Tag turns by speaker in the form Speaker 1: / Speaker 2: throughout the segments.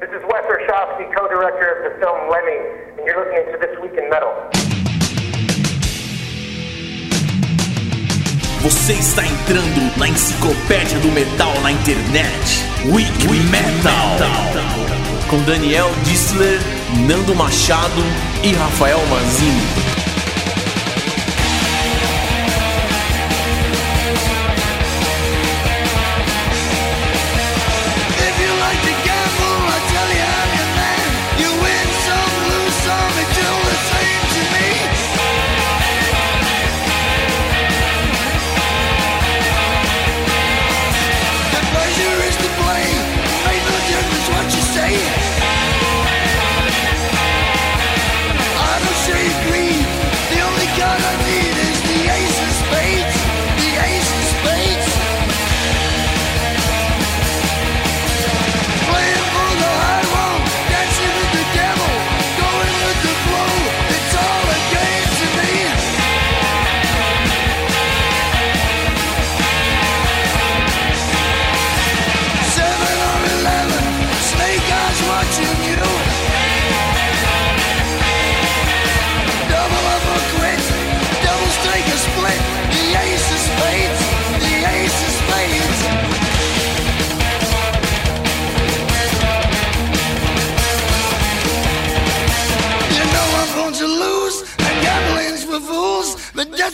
Speaker 1: This is Wes Orshowski, co-director of the film Lemmy, and you're listening to This Week in Metal.
Speaker 2: Você está entrando na enciclopédia do metal na internet. Week, metal. Com Daniel Dissler, Nando Machado e Rafael Manzini.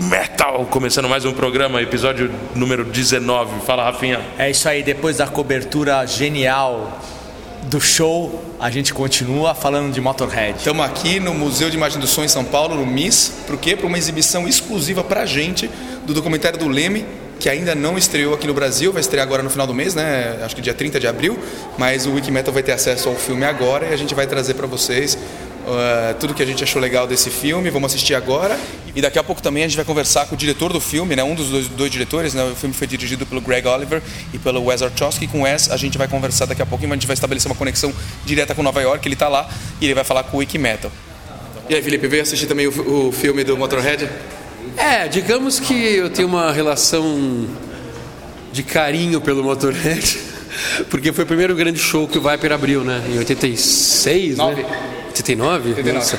Speaker 3: Metal, começando mais um programa, episódio número 19. Fala Rafinha.
Speaker 4: É isso aí, depois da cobertura genial do show, a gente continua falando de Motorhead.
Speaker 5: Estamos aqui no Museu de Imagem do Som em São Paulo, no MIS, para o quê? Para uma exibição exclusiva para a gente do documentário do Leme, que ainda não estreou aqui no Brasil, vai estrear agora no final do mês, né? Acho que dia 30 de abril, mas o Wikimetal vai ter acesso ao filme agora e a gente vai trazer para vocês uh, tudo que a gente achou legal desse filme. Vamos assistir agora. E daqui a pouco também a gente vai conversar com o diretor do filme, né? Um dos dois, dois diretores, né? O filme foi dirigido pelo Greg Oliver e pelo Wes Archowski. Com o Wes a gente vai conversar daqui a pouco e a gente vai estabelecer uma conexão direta com Nova York. Ele está lá e ele vai falar com o Wikimetal. E aí, Felipe, veio assistir também o, o filme do Motorhead?
Speaker 6: É, digamos que eu tenho uma relação de carinho pelo Motorhead, porque foi o primeiro grande show que o Viper abriu, né? Em 86,
Speaker 5: Nove.
Speaker 6: né? 89?
Speaker 5: 89.
Speaker 6: Nossa.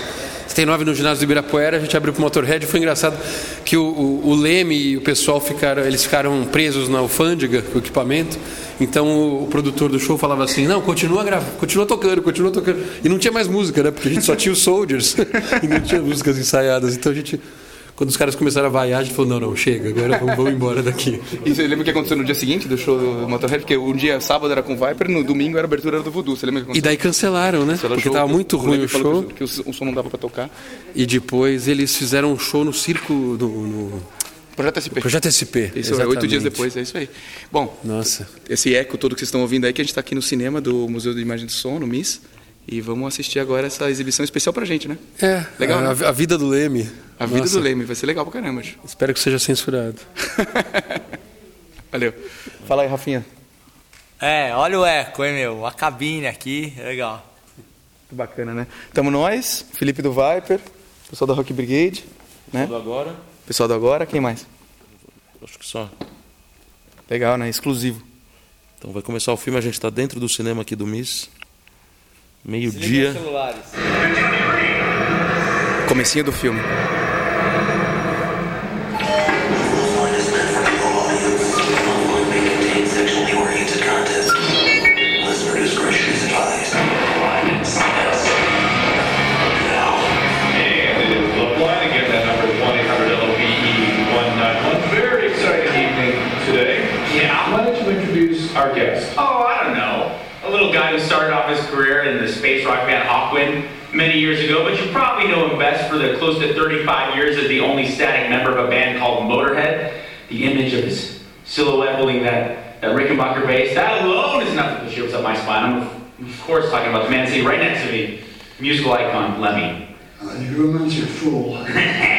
Speaker 6: 79 no ginásio do Ibirapuera, a gente abriu pro Motorhead. Foi engraçado que o, o, o Leme e o pessoal ficaram, eles ficaram presos na alfândega, com o equipamento. Então o, o produtor do show falava assim: não, continua gravando, continua tocando, continua tocando. E não tinha mais música, né? Porque a gente só tinha os Soldiers e não tinha músicas ensaiadas. Então a gente. Quando os caras começaram a vaiar, a gente falou: não, não, chega, agora vamos, vamos embora daqui.
Speaker 5: E você lembra o que aconteceu no dia seguinte do show do Motorhead? Porque um dia, sábado era com Viper, no domingo era a abertura do Voodoo. Você lembra o que
Speaker 6: E
Speaker 5: aconteceu?
Speaker 6: daí cancelaram, né?
Speaker 5: Cancelaram
Speaker 6: Porque
Speaker 5: show,
Speaker 6: tava muito ruim o show.
Speaker 5: Que, o, som não dava pra tocar.
Speaker 6: E depois eles fizeram um show no circo do no
Speaker 5: Projeto SP.
Speaker 6: Projeto SP.
Speaker 5: Isso é oito dias
Speaker 6: exatamente.
Speaker 5: depois, é isso aí. Bom,
Speaker 6: Nossa.
Speaker 5: esse eco todo que vocês estão ouvindo aí, que a gente está aqui no cinema do Museu de Imagem de Som, no MIS. E vamos assistir agora essa exibição especial pra gente, né?
Speaker 6: É,
Speaker 5: Legal,
Speaker 6: a,
Speaker 5: né?
Speaker 6: a vida do Leme.
Speaker 5: A vida
Speaker 6: Nossa,
Speaker 5: do Leme, vai ser legal pra caramba. acho.
Speaker 6: Espero que seja censurado.
Speaker 5: Valeu. Fala aí, Rafinha.
Speaker 4: É, olha o eco, hein, meu? A cabine aqui, legal.
Speaker 5: Que bacana, né? Tamo nós, Felipe do Viper, pessoal da Rock Brigade, né?
Speaker 3: Tudo agora.
Speaker 5: Pessoal do Agora, quem mais?
Speaker 3: Acho que só.
Speaker 5: Legal, né? Exclusivo.
Speaker 3: Então vai começar o filme, a gente tá dentro do cinema aqui do Miss. Meio-dia.
Speaker 5: Comecinho do filme.
Speaker 7: Hawkwind many years ago, but you probably know him best for the close to 35 years as the only static member of a band called Motorhead. The image of his silhouette holding that, that Rickenbacker bass, that alone is enough to put up my spine. I'm, of course, talking about the man sitting right next to me, musical icon Lemmy.
Speaker 8: You're a a fool.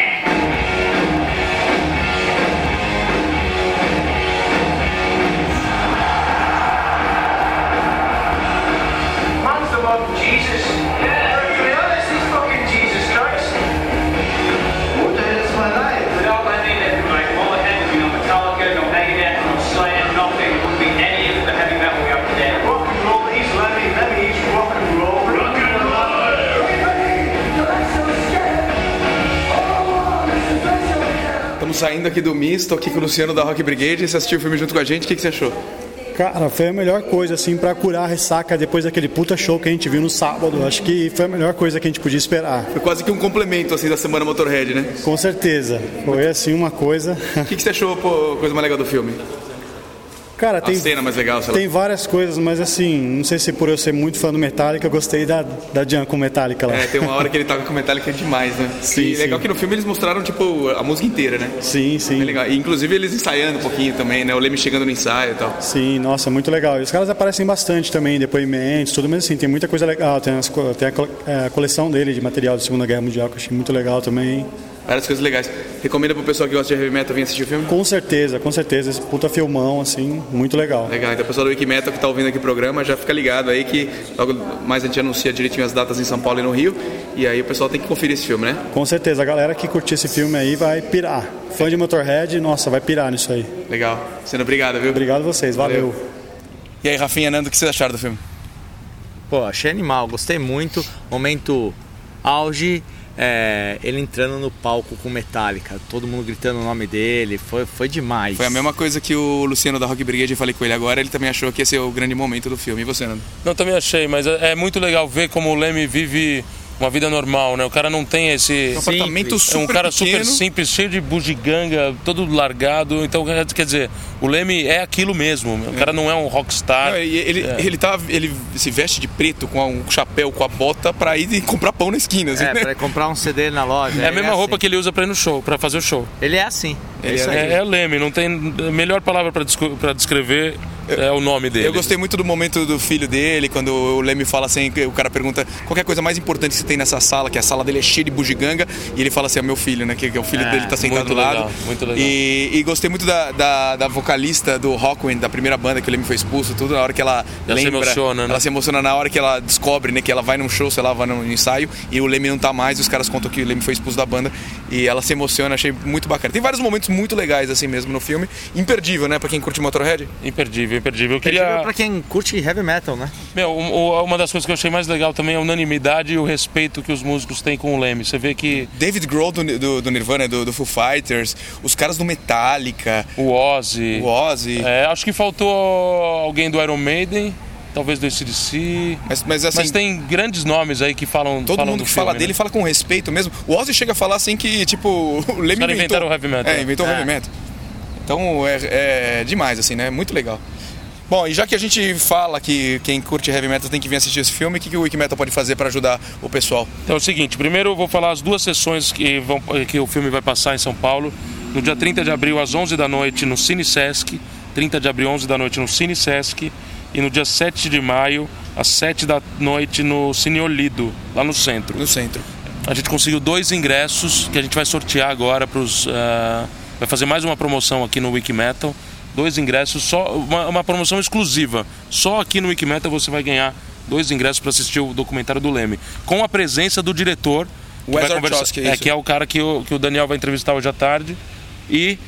Speaker 5: saindo aqui do Miss, tô aqui com o Luciano da Rock Brigade. Você assistiu o filme junto com a gente, o que, que você achou?
Speaker 9: Cara, foi a melhor coisa, assim, pra curar a ressaca depois daquele puta show que a gente viu no sábado. Acho que foi a melhor coisa que a gente podia esperar.
Speaker 5: Foi quase que um complemento, assim, da semana Motorhead, né?
Speaker 9: Com certeza. Foi, assim, uma coisa.
Speaker 5: O que, que você achou, pô, coisa mais legal do filme?
Speaker 9: Cara,
Speaker 5: A
Speaker 9: tem,
Speaker 5: cena mais legal, sei lá.
Speaker 9: tem várias coisas, mas assim, não sei se por eu ser muito fã do Metallica, eu gostei da, da Jan com Metallica lá.
Speaker 5: É, tem uma hora que ele toca com Metallica é demais, né?
Speaker 9: Sim,
Speaker 5: e legal
Speaker 9: sim.
Speaker 5: que no filme eles mostraram, tipo, a música inteira, né?
Speaker 9: Sim, sim.
Speaker 5: Bem legal. E, inclusive eles ensaiando um pouquinho também, né? O Leme chegando no ensaio e tal.
Speaker 9: Sim, nossa, muito legal. E os caras aparecem bastante também, depoimentos, tudo, mas assim, tem muita coisa legal. Tem, as tem a, é, a coleção dele de material da Segunda Guerra Mundial, que eu achei muito legal também.
Speaker 5: Várias coisas legais. Recomenda pro pessoal que gosta de heavy metal vir assistir o filme?
Speaker 9: Com certeza, com certeza. Esse puta filmão, assim, muito legal.
Speaker 5: Legal, então o pessoal do Wikimetal que tá ouvindo aqui o programa já fica ligado aí que logo mais a gente anuncia direitinho as datas em São Paulo e no Rio. E aí o pessoal tem que conferir esse filme, né?
Speaker 9: Com certeza, a galera que curtir esse filme aí vai pirar. Fã de Motorhead, nossa, vai pirar nisso aí.
Speaker 5: Legal. Sendo obrigado, viu?
Speaker 9: Obrigado a vocês, valeu.
Speaker 5: E aí, Rafinha Nando, o que vocês acharam do filme?
Speaker 4: Pô, achei animal, gostei muito. Momento auge, é, ele entrando no palco com Metallica, todo mundo gritando o nome dele, foi, foi demais.
Speaker 5: Foi a mesma coisa que o Luciano da Rock Brigade, eu falei com ele agora, ele também achou que esse é o grande momento do filme. E você, Nando?
Speaker 3: Não, também achei, mas é, é muito legal ver como o Leme vive uma vida normal, né? O cara não tem esse.
Speaker 5: Um apartamento
Speaker 3: É um
Speaker 5: super
Speaker 3: cara
Speaker 5: pequeno.
Speaker 3: super simples, cheio de bugiganga, todo largado. Então, quer dizer, o Leme é aquilo mesmo. O cara não é um rockstar.
Speaker 5: Não, ele,
Speaker 3: É.
Speaker 5: ele, tá, ele se veste de preto com um chapéu, com a bota, pra ir e comprar pão na esquina. Assim,
Speaker 4: É,
Speaker 5: né?
Speaker 4: pra comprar um CD na loja.
Speaker 3: É a mesma roupa
Speaker 4: assim.
Speaker 3: que ele usa pra ir no show, pra fazer o show.
Speaker 4: Ele é assim.
Speaker 5: Ele
Speaker 4: isso
Speaker 5: é-
Speaker 4: aí.
Speaker 3: É, é Leme, não tem a melhor palavra pra, pra descrever é o nome dele.
Speaker 5: Eu gostei muito do momento do filho dele, quando o Leme fala assim, o cara pergunta qual é a coisa mais importante que você tem nessa sala, que a sala dele é cheia de bugiganga, e ele fala assim, é meu filho, né? Que, que o filho
Speaker 4: É,
Speaker 5: dele tá sentado
Speaker 3: muito
Speaker 5: do lado.
Speaker 3: legal, muito legal.
Speaker 5: E, e gostei muito da, da, da vocalista do Rockwind, da primeira banda que o Leme foi expulso, tudo, na hora que ela
Speaker 3: Ela se
Speaker 5: lembra.
Speaker 3: emociona, né?
Speaker 5: Ela se emociona na hora que ela descobre, né? Que ela vai num show, sei lá, vai num ensaio, e o Leme não tá mais, e os caras contam que o Leme foi expulso da banda, e ela se emociona, achei muito bacana. Tem vários momentos muito legais, assim mesmo, no filme. Imperdível, né? Pra quem curte Motorhead.
Speaker 3: Imperdível, imperdível. Eu
Speaker 4: Imperdível
Speaker 3: queria.
Speaker 4: Pra quem curte heavy metal, né?
Speaker 3: Meu, um- o- uma das coisas que eu achei mais legal também é a unanimidade e o respeito que os músicos têm com o Leme. Você vê que
Speaker 5: David Grohl do, do, do Nirvana, do, do Foo Fighters, os caras do Metallica,
Speaker 3: o Ozzy.
Speaker 5: o Ozzy.
Speaker 3: É, acho que faltou alguém do Iron Maiden, talvez do ACDC.
Speaker 5: Mas, mas assim,
Speaker 3: Mas tem grandes nomes aí que falam.
Speaker 5: todo
Speaker 3: falam
Speaker 5: mundo
Speaker 3: do
Speaker 5: que fala
Speaker 3: filme,
Speaker 5: dele
Speaker 3: né?
Speaker 5: fala com respeito mesmo. O Ozzy chega a falar assim que, tipo, o Leme
Speaker 3: caras
Speaker 5: inventou...
Speaker 3: inventaram o heavy metal.
Speaker 5: É, inventou o
Speaker 4: É.
Speaker 5: heavy metal. Então é, é demais, assim, né? Muito legal. Bom, e já que a gente fala que quem curte heavy metal tem que vir assistir esse filme, o que, que o Wikimetal pode fazer para ajudar o pessoal?
Speaker 3: Então é o seguinte, primeiro eu vou falar as duas sessões que, vão, que o filme vai passar em São Paulo. No dia 30 de abril, às 11 da noite, no Cine Sesc. 30 de abril, 11 da noite, no Cine Sesc. E no dia 7 de maio, às 7 da noite, no Cine Olido, lá no centro.
Speaker 5: No centro.
Speaker 3: A gente conseguiu dois ingressos que a gente vai sortear agora para os. vai fazer mais uma promoção aqui no Wikimetal. Dois ingressos, só uma, uma promoção exclusiva. Só aqui no Wikimetal você vai ganhar dois ingressos para assistir o documentário do Leme. Com a presença do diretor que vai
Speaker 5: Wes
Speaker 3: conversar-
Speaker 5: Orchowski,
Speaker 3: é,
Speaker 5: isso.
Speaker 3: que é o cara que o, que o Daniel vai entrevistar hoje à tarde. E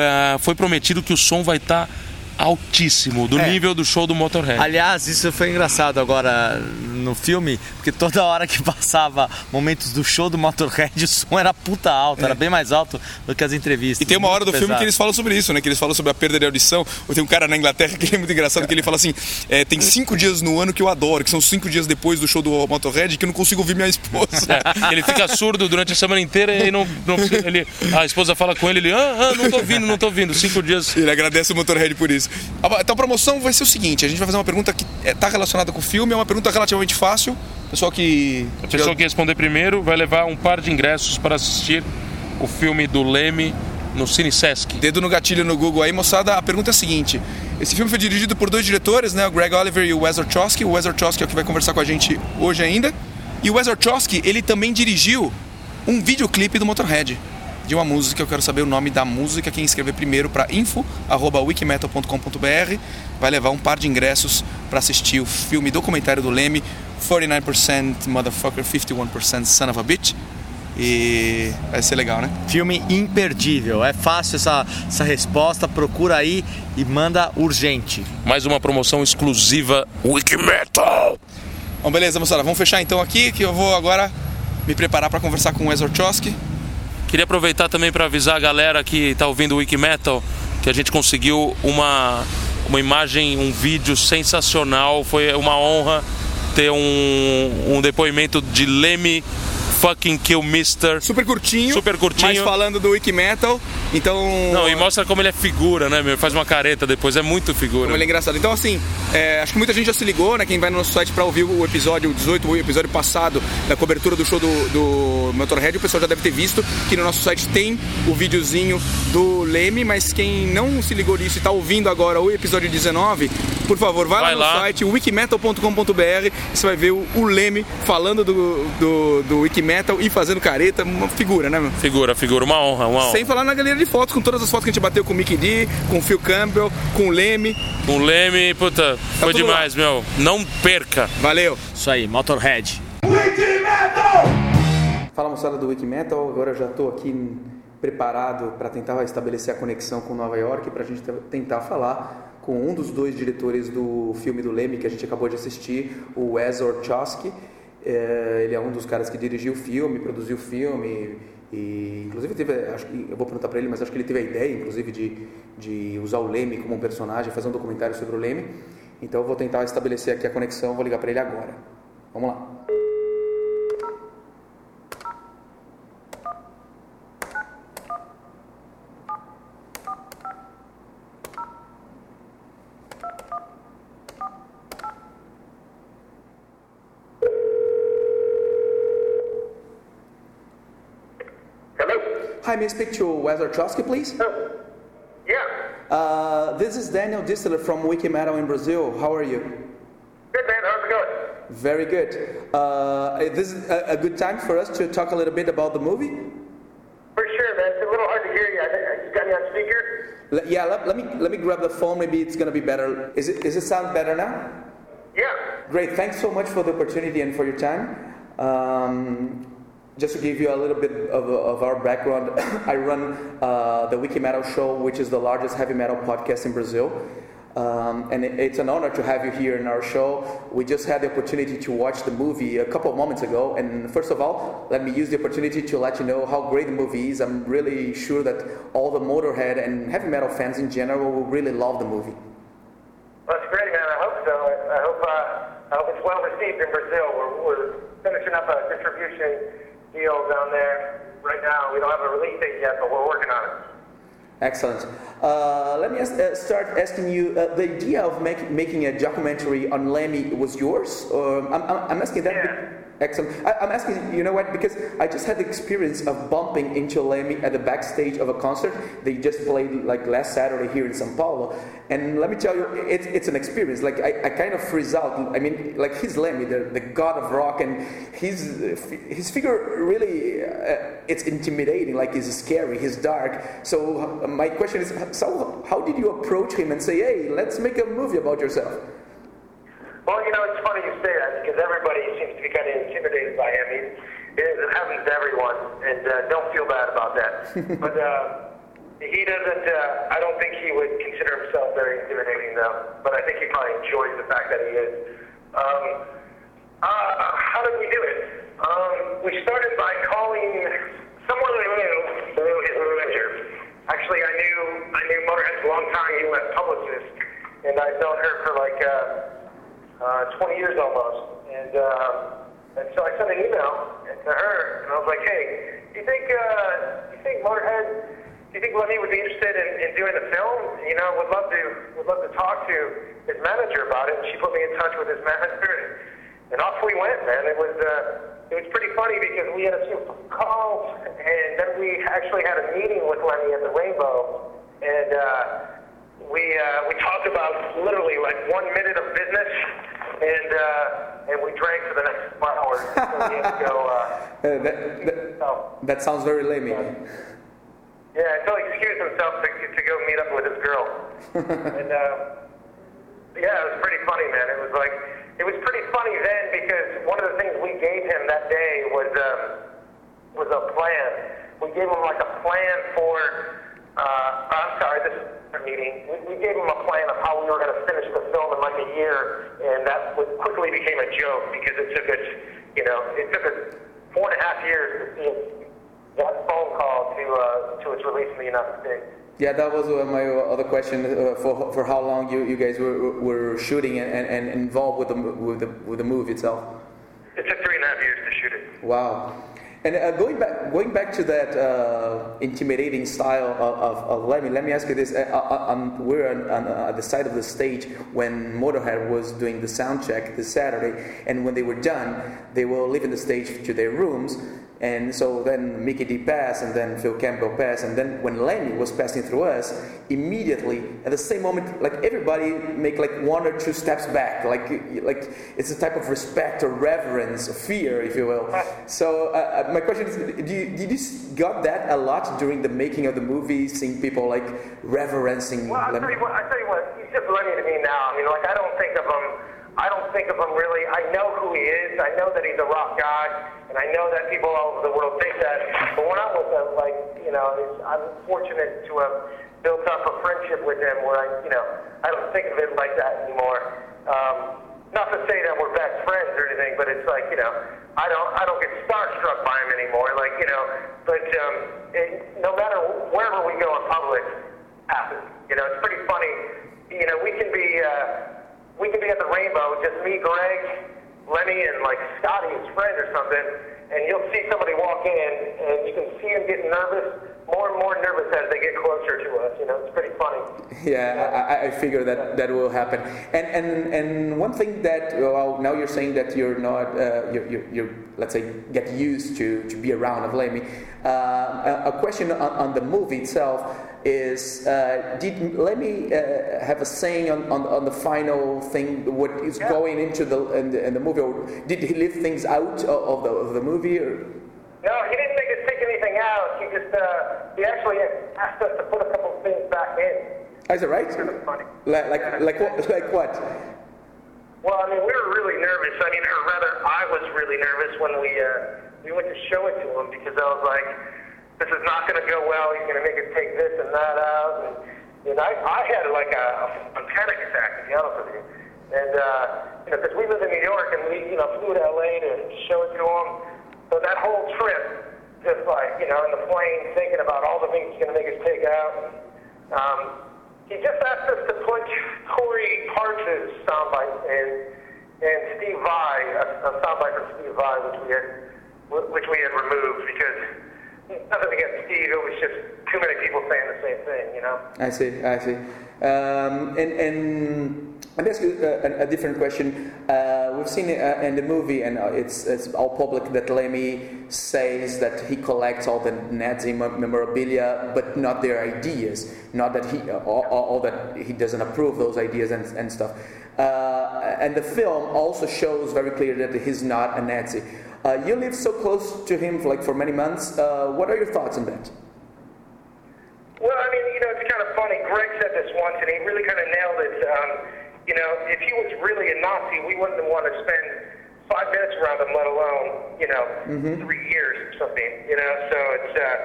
Speaker 3: é, foi prometido que o som vai estar altíssimo, do
Speaker 4: É.
Speaker 3: nível do show do Motorhead.
Speaker 4: Aliás, isso foi engraçado agora no filme, porque toda hora que passava momentos do show do Motorhead, o som era puta alto, era bem mais alto do que as entrevistas.
Speaker 5: É. E tem uma hora do
Speaker 4: Muito
Speaker 5: filme que
Speaker 4: pesado.
Speaker 5: eles falam sobre isso, né? Que eles falam sobre a perda de audição. Ou tem um cara na Inglaterra que é muito engraçado, que ele fala assim: é, tem cinco dias no ano que eu adoro, que são cinco dias depois do show do Motorhead, que eu não consigo ouvir minha esposa.
Speaker 3: É, ele fica surdo durante a semana inteira e não, não ele, a esposa fala com ele, ele, ah, ah, não tô ouvindo, não tô ouvindo. Cinco dias.
Speaker 5: Ele agradece o Motorhead por isso. Então a promoção vai ser o seguinte: a gente vai fazer uma pergunta que está relacionada com o filme, é uma pergunta relativamente fácil. Pessoal que.
Speaker 3: A pessoa que responder primeiro vai levar um par de ingressos para assistir o filme do Leme no Cine Sesc.
Speaker 5: Dedo no gatilho no Google aí, moçada. A pergunta é a seguinte: esse filme foi dirigido por dois diretores, né? O Greg Oliver e o Wes Orchowski. O Wes Orchowski é o que vai conversar com a gente hoje ainda. E o Wes Orchowski, ele também dirigiu um videoclipe do Motorhead. De uma música, eu quero saber o nome da música. Quem escrever primeiro para info.wikimetal.com.br vai levar um par de ingressos para assistir o filme documentário do Leme, 49% Motherfucker, 51% Son of a Bitch. E vai ser legal, né?
Speaker 4: Filme imperdível. É fácil essa, essa resposta. Procura aí e manda urgente.
Speaker 3: Mais uma promoção exclusiva Wikimetal.
Speaker 5: Bom, beleza, moçada. Vamos fechar então aqui, que eu vou agora me preparar para conversar com o Wes Orchowski.
Speaker 3: Queria aproveitar também para avisar a galera que está ouvindo o Wikimetal que a gente conseguiu uma, uma imagem, um vídeo sensacional. Foi uma honra ter um, um depoimento de Leme fucking Kill Mister.
Speaker 5: Super curtinho.
Speaker 3: Super curtinho.
Speaker 5: Mas falando do Wiki Metal, então.
Speaker 3: Não, e mostra como ele é figura, né, meu? Faz uma careta depois, é muito figura.
Speaker 5: Como ele é engraçado. Então, assim, é, acho que muita gente já se ligou, né? Quem vai no nosso site para ouvir o episódio 18, o episódio passado da cobertura do show do, do Motorhead, o pessoal já deve ter visto que no nosso site tem o videozinho do Leme, mas quem não se ligou nisso e tá ouvindo agora o episódio 19, por favor, vai,
Speaker 3: Vai
Speaker 5: lá no
Speaker 3: lá.
Speaker 5: site wikimetal.com.br você vai ver o, o Leme falando do, do, do Wikimetal e fazendo careta, uma figura, né, meu?
Speaker 3: Figura, figura, uma honra, uma honra.
Speaker 5: Sem falar na galeria de fotos, com todas as fotos que a gente bateu com o Mickey D, com o Phil Campbell, com o Leme.
Speaker 3: O Leme, puta, foi
Speaker 5: tudo
Speaker 3: demais, meu. Não perca.
Speaker 5: Valeu.
Speaker 4: Isso aí, Motorhead.
Speaker 5: Fala moçada do Wikimetal, agora eu já estou aqui preparado para tentar estabelecer a conexão com Nova York para a gente tentar falar com um dos dois diretores do filme do Leme que a gente acabou de assistir, o Wes Orchowski. É, ele é um dos caras que dirigiu o filme, produziu o filme e inclusive teve, acho que eu vou perguntar para ele, mas acho que ele teve a ideia, inclusive, de, de usar o Leme como um personagem, fazer um documentário sobre o Leme. Então eu vou tentar estabelecer aqui a conexão, vou ligar para ele agora. Vamos lá. May I speak to Wes please?
Speaker 1: Yeah.
Speaker 5: Uh, this is Daniel Distler from Wikimetal in Brazil. How are you?
Speaker 1: Good, man. How's it going?
Speaker 5: Very good. Uh, this is a, a good time for us to talk a little bit about the movie.
Speaker 1: For sure, man. It's a little hard to hear you. I think you got me on speaker.
Speaker 5: Yeah, let, let me let me grab the phone. Maybe it's gonna be better. Is it? Is it sound better now?
Speaker 1: Yeah.
Speaker 5: Great. Thanks so much for the opportunity and for your time. Um, just to give you a little bit of, of our background, I run uh, the Wiki Metal Show, which is the largest heavy metal podcast in Brazil. Um, and it, it's an honor to have you here in our show. We just had the opportunity to watch the movie a couple of moments ago. And first of all, let me use the opportunity to let you know how great the movie is. I'm really sure that all the Motorhead and heavy metal fans in general will really love the movie.
Speaker 1: That's great, man. I hope so. I, I hope uh, I hope it's well received in Brazil. We're, we're finishing up a distribution deal down there right now. We don't have a release date yet, but we're working on it.
Speaker 5: Excellent. Uh, let me ask, uh, start asking you uh, the idea of make, making a documentary on Lemmy was yours? Um, I'm, I'm, I'm asking that. Excellent. I, I'm asking, you know what, because I just had the experience of bumping into Lemmy at the backstage of a concert. They just played like last Saturday here in Sao Paulo. And let me tell you, it's, it's an experience. Like, I, I kind of freeze out. I mean, like, he's Lemmy, the, the god of rock, and his, his figure really, uh, it's intimidating. Like, he's scary, he's dark. So, uh, my question is, so how did you approach him and say, hey, let's make a movie about yourself?
Speaker 1: Well, you know, it's funny you say that because everybody be kind of intimidated by him. He's, It, it happens to everyone, and uh, don't feel bad about that. but uh, he doesn't. Uh, I don't think he would consider himself very intimidating, though. But I think he probably enjoys the fact that he is. Um, uh, how did we do it? Um, we started by calling someone we knew, knew his manager. Actually, I knew I knew Motorhead's longtime U.S. publicist, and I've known her for like uh, uh, 20 years almost. And uh, and so I sent an email to her, and I was like, Hey, do you think uh, do you think Motorhead? Do you think Lemmy would be interested in, in doing the film? You know, would love to would love to talk to his manager about it. And she put me in touch with his manager, and off we went, man. It was uh, it was pretty funny because we had a few calls, and then we actually had a meeting with Lemmy at the Rainbow, and uh, we uh, we talked about literally like one minute of business, and uh, and we drank for the next four hours. so we had to go. Uh,
Speaker 5: Uh, that, that, that sounds very lame.
Speaker 1: yeah, until he excused himself to, to go meet up with his girl. and uh, yeah, it was pretty funny, man. It was like it was pretty funny then because one of the things we gave him that day was um, was a plan. We gave him like a plan for. Uh, I'm sorry, this is meeting. We, we gave him a plan of how we were going to finish the film in like a year, and that was, quickly became a joke because it took us, you know, it took us four and a half years to see that phone call to uh, to its release in the United States.
Speaker 5: Yeah, that was uh, my other question uh, for for how long you, you guys were, were shooting and, and involved with the with the with the movie itself.
Speaker 1: It took three and a half years to shoot it.
Speaker 5: Wow. And uh, going back, going back to that uh, intimidating style of, of, of Lemmy, let me ask you this: uh, uh, um, we're on, on, uh, at the side of the stage when Motorhead was doing the sound check this Saturday, and when they were done, they were leaving the stage to their rooms. And so then Mickey D passed, and then Phil Campbell passed, and then when Lemmy was passing through us, immediately at the same moment, like everybody make like one or two steps back, like like it's a type of respect or reverence or fear, if you will. So uh, uh, my question is, do you, did you got that a lot during the making of the movie, seeing people like reverencing
Speaker 1: Well, I tell you what, I tell you what, he's just Lenny to me now. I mean, like I don't think of him. I don't think of him really. I know who he is. I know that he's a rock god, and I know that people all over the world think that. But when I'm with him, like you know, I'm fortunate to have built up a friendship with him where I, you know, I don't think of it like that anymore. Um, not to say that we're best friends or anything, but it's like you know, I don't I don't get starstruck by him anymore. Like you know, but um, it, no matter wherever we go in public, happens. You know, it's pretty funny. You know, we can be uh, we can be at the Rainbow, just me, Greg, Lenny, and like Scotty, his friend or something, and you'll see somebody walk in, and you can see him getting nervous, more and more nervous as they get closer to us. You know, it's pretty funny.
Speaker 5: Yeah, I, I figure that that will happen. And and and one thing that well, now you're saying that you're not uh, you're, you're, you're let's say get used to to be around of Lemmy. Uh, a, a question on, on the movie itself is uh, did Lemmy uh, have a saying on, on, on the final thing what is going into the in, the in the movie or did he leave things out of, of the of the movie or
Speaker 1: No, he didn't make us take anything out. He just uh, he actually asked us to put a couple of things back in.
Speaker 5: is it right?
Speaker 1: funny.
Speaker 5: Like like like what like what?
Speaker 1: Well, I mean, we were really nervous. I mean, or rather, I was really nervous when we uh, we went to show it to him because I was like, "This is not going to go well. He's going to make us take this and that out." And, and I, I had like a, a panic attack, to be honest with you. And uh, you know, because we live in New York and we, you know, flew to LA to show it to him. So that whole trip, just like you know, in the plane, thinking about all the things he's going to make us take out. Um, he just asked us to put Corey Parch's soundbite in, and Steve Vai, a, a soundbite from Steve Vai, which we had, which we had removed because nothing against Steve, it was just too many people saying the same thing, you know.
Speaker 5: I see, I see. Um, and, and let me ask you uh, a, a different question. Uh, we've seen uh, in the movie, and uh, it's, it's all public, that Lemmy says that he collects all the Nazi memorabilia, but not their ideas. Not that he, uh, all, all that he doesn't approve those ideas and, and stuff. Uh, and the film also shows very clearly that he's not a Nazi. Uh, you live so close to him for like for many months. Uh, what are your thoughts on that?
Speaker 1: Well, I mean, you know, it's kind of funny. Greg said this once, and he really kind of nailed it. Um, you know, if he was really a Nazi, we wouldn't want to spend five minutes around them, let alone you know
Speaker 5: Mhm.
Speaker 1: three years or something. You know, so it's uh,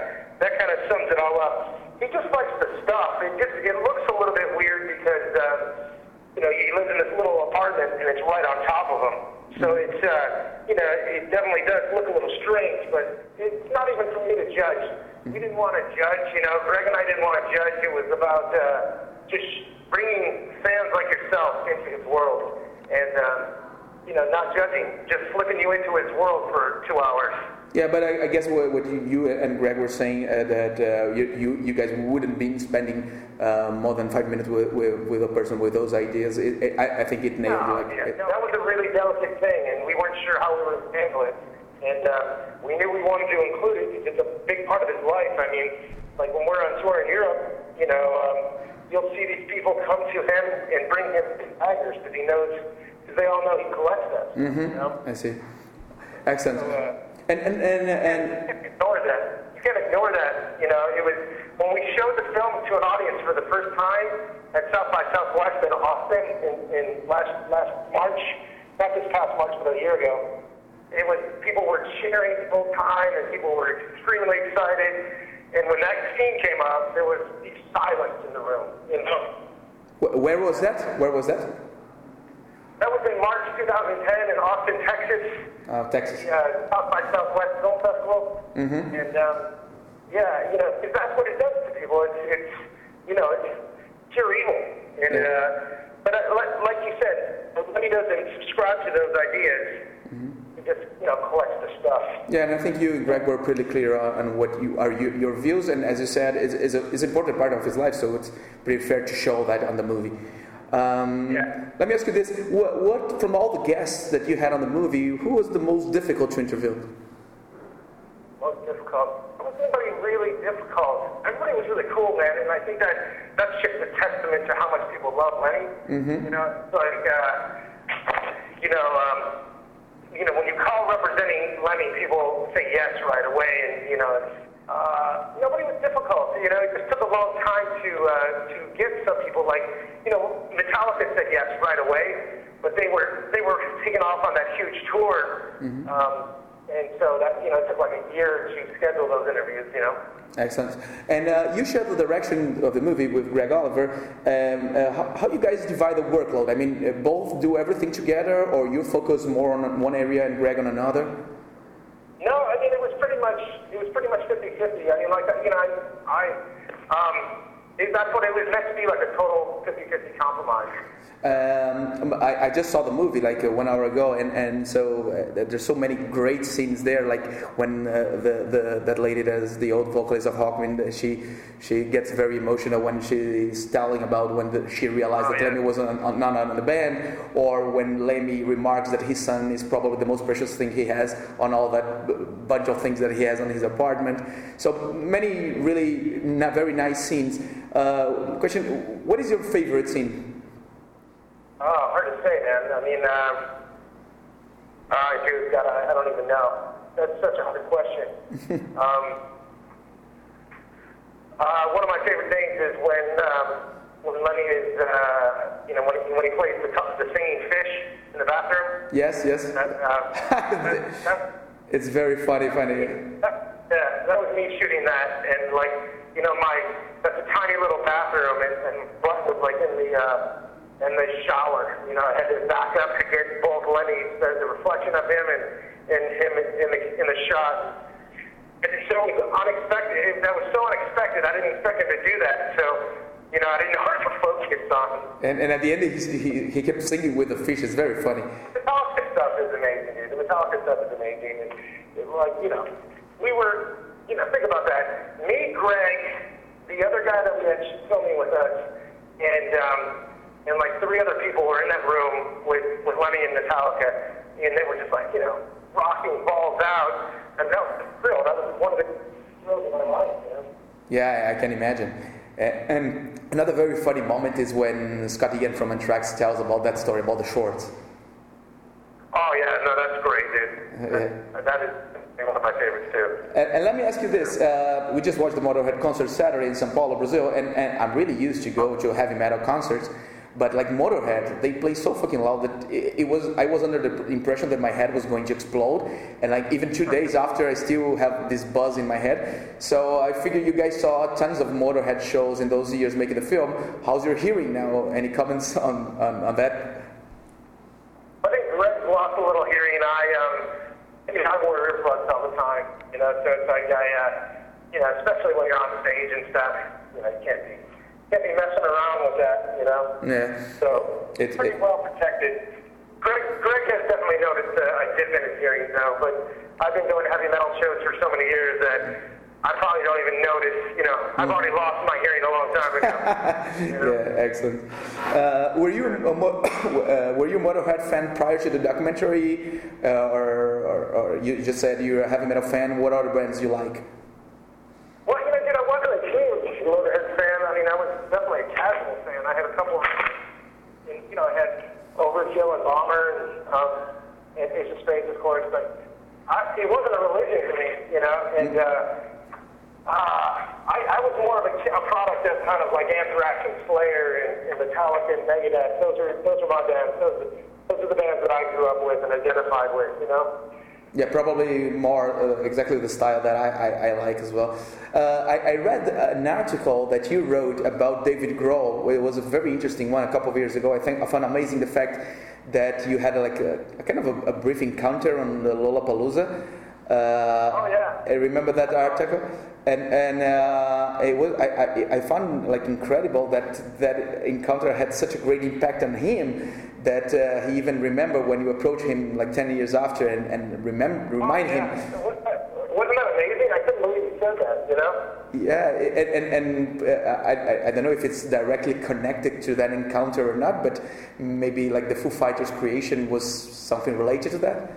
Speaker 1: that kind of sums it all up. He just likes the stuff. It just it looks a little bit weird because um, you know he lives in this little apartment and it's right on top of him. So it's uh, you know it definitely does look a little strange, but it's not even for me to judge. We didn't want to judge. You know, Greg and I didn't want to judge. It was about uh, just bringing fans like yourself into his world and. Um, you know, not judging, just flipping you into his world for two hours.
Speaker 5: Yeah, but I, I guess what, what you, you and Greg were saying uh, that uh, you, you you guys wouldn't be spending uh, more than five minutes with, with, with a person with those ideas. It, it, I, I think it nailed
Speaker 1: No,
Speaker 5: it.
Speaker 1: yeah, no, that was a really delicate thing, and we weren't sure how we were going to handle it. And uh, we knew we wanted to include it because it's a big part of his life. I mean, like when we're on tour in Europe, you know, um, you'll see these people come to him and bring him daggers because he knows, because they all know he collects them.
Speaker 5: Mm-hmm. I see. Excellent.
Speaker 1: So, uh,
Speaker 5: And and and, and
Speaker 1: you can't ignore that. You can't ignore that. You know, it was when we showed the film to an audience for the first time at South by Southwest in Austin in, in last last March, not this past March, but a year ago. It was people were cheering the whole time, and people were extremely excited. And when that scene came up, there was silence in the room. You know,
Speaker 5: where was that? Where was that?
Speaker 1: That was in March 2010 in Austin, Texas.
Speaker 5: Uh, Texas.
Speaker 1: the uh, South by Southwest Film Festival.
Speaker 5: Mm-hmm.
Speaker 1: And um, yeah, you know, that's what it does to people. It's, it's you know, it's pure evil. And uh, but uh, like, like you said, he doesn't subscribe to those ideas, he just you know collects the stuff.
Speaker 5: Yeah, and I think you and Greg were pretty clear on, what you are your, your views, and as you said, is is a is an important part of his life. So it's pretty fair to show that on the movie. Um, Let me ask you this: what, what from all the guests that you had on the movie, who was the most difficult to interview?
Speaker 1: Most difficult. There really difficult. Everybody was really cool, man, and I think that that's just a testament to how much people love Lenny.
Speaker 5: Mm-hmm.
Speaker 1: You know, it's like, uh, you know, um, you know, when you call representing Lenny, people say yes right away, and you know, it's, uh, nobody was difficult. You know, it just took a long time to uh, to get some people like, you know, Metallica said yes right away, but they were they were taking off on that huge tour, um, and so that you know it took like a year to schedule those interviews. You know.
Speaker 5: Excellent. And uh, you shared the direction of the movie with Greg Oliver. Um, uh, how, how you guys divide the workload? I mean, uh, both do everything together, or you focus more on one area and Greg on another?
Speaker 1: No, I mean it was pretty much it was pretty much 50-50. I mean, like you know, I, I um, it, that's what it was meant to be like a total 50-50 compromise.
Speaker 5: Um, I, I just saw the movie like uh, one hour ago, and, and so uh, there's so many great scenes there. Like when uh, the, the that lady does the old vocalist of Hawkwind, she she gets very emotional when she's telling about when the, she realized that Lemmy was on, on, not on the band, or when Lemmy remarks that his son is probably the most precious thing he has on all that b- bunch of things that he has on his apartment. So many really na- very nice scenes. Uh, question: What is your favorite scene?
Speaker 1: Oh, hard to say, man. I mean, um, uh, dude, God, I, I don't even know. That's such a hard question. um, uh, one of my favorite things is when um, when Lenny is, uh, you know, when he, when he plays the, the singing fish in the bathroom.
Speaker 5: Yes, yes.
Speaker 1: That, uh, that, that,
Speaker 5: It's very funny, funny.
Speaker 1: that, yeah, that was me shooting that, and like, you know, my that's a tiny little bathroom, and, and Buck was like in the uh, in the shower. You know, I had to back up to get both Lenny, the, the reflection of him, and and him in the in the shot. And so it was unexpected. That was so unexpected. I didn't expect him to do that. So, you know, I didn't know where to focus on.
Speaker 5: And, and at the end, he, he, he kept singing with the fish. It's very funny.
Speaker 1: The Metallica stuff is amazing, dude. The Metallica stuff is amazing. And it, like, you know, we were, you know, think about that. Me, Greg, the other guy that we had filming with us, and um, and like three other people were in that room with with Lenny and Metallica, and they were just like, you know, rocking balls out. And that was a thrill. That was one of the thrills of my life.
Speaker 5: Yeah, I can imagine. And another very funny moment is when Scott Ian from Anthrax tells about that story about the shorts.
Speaker 1: Oh yeah, no, that's great, dude. That, that is one of my favorites too.
Speaker 5: And, and let me ask you this: uh, We just watched the Motorhead concert Saturday in São Paulo, Brazil, and, and I'm really used to go to heavy metal concerts. But like Motorhead, they play so fucking loud that it, was. I was under the impression that my head was going to explode, and like even two days after, I still have this buzz in my head. So I figure you guys saw tons of Motorhead shows in those years making the film. How's your hearing now? Any comments on, on, on that?
Speaker 1: I think Greg lost a little hearing. I um, I mean, I wore earplugs all the time. You know, so it's like I, uh, you know, especially when you're on stage and stuff. You know, you can't be can't be messing around with that. You know.
Speaker 5: Yeah.
Speaker 1: So
Speaker 5: It's-
Speaker 1: pretty
Speaker 5: it-
Speaker 1: well protected. Greg, Greg has definitely noticed uh, a dip in his hearing now, but I've been doing heavy metal shows for so many years that I probably don't even notice. You know, I've already lost my hearing a long time ago.
Speaker 5: yeah, excellent. Uh, were you a mo- uh, were you a Motorhead fan prior to the documentary, uh, or, or, or you just said you're a heavy metal fan? What other bands you like?
Speaker 1: Well, you know, dude, I wasn't a huge Motorhead fan. I mean, I was definitely a casual fan. I had a couple, of, and, you know, I had Overkill and Bomber and, um, and Ace of of course, but I, it wasn't a religion to me, you know, and uh, uh, I, I was more of a, a product of kind of like Anthrax and Slayer and, and Metallica and Megadeth. Those are those are my bands. Those are, those are the bands that I grew up with and identified with, you know.
Speaker 5: Yeah, probably more uh, exactly the style that I, I, I like as well. Uh, I, I read an article that you wrote about David Grohl. It was a very interesting one a couple of years ago. I think I found amazing the fact that you had like a, a kind of a, a brief encounter on the Lollapalooza. Uh,
Speaker 1: oh yeah.
Speaker 5: I remember that article, and and uh, it was I, I, I found like incredible that that encounter had such a great impact on him that uh, he even remembered when you approached him like ten years after and, and remember remind
Speaker 1: yeah.
Speaker 5: him.
Speaker 1: Wasn't that, wasn't that amazing? I couldn't believe you said that, you know.
Speaker 5: Yeah, and and, and uh, I, I- I don't know if it's directly connected to that encounter or not, but maybe like the Foo Fighters creation was something related to that.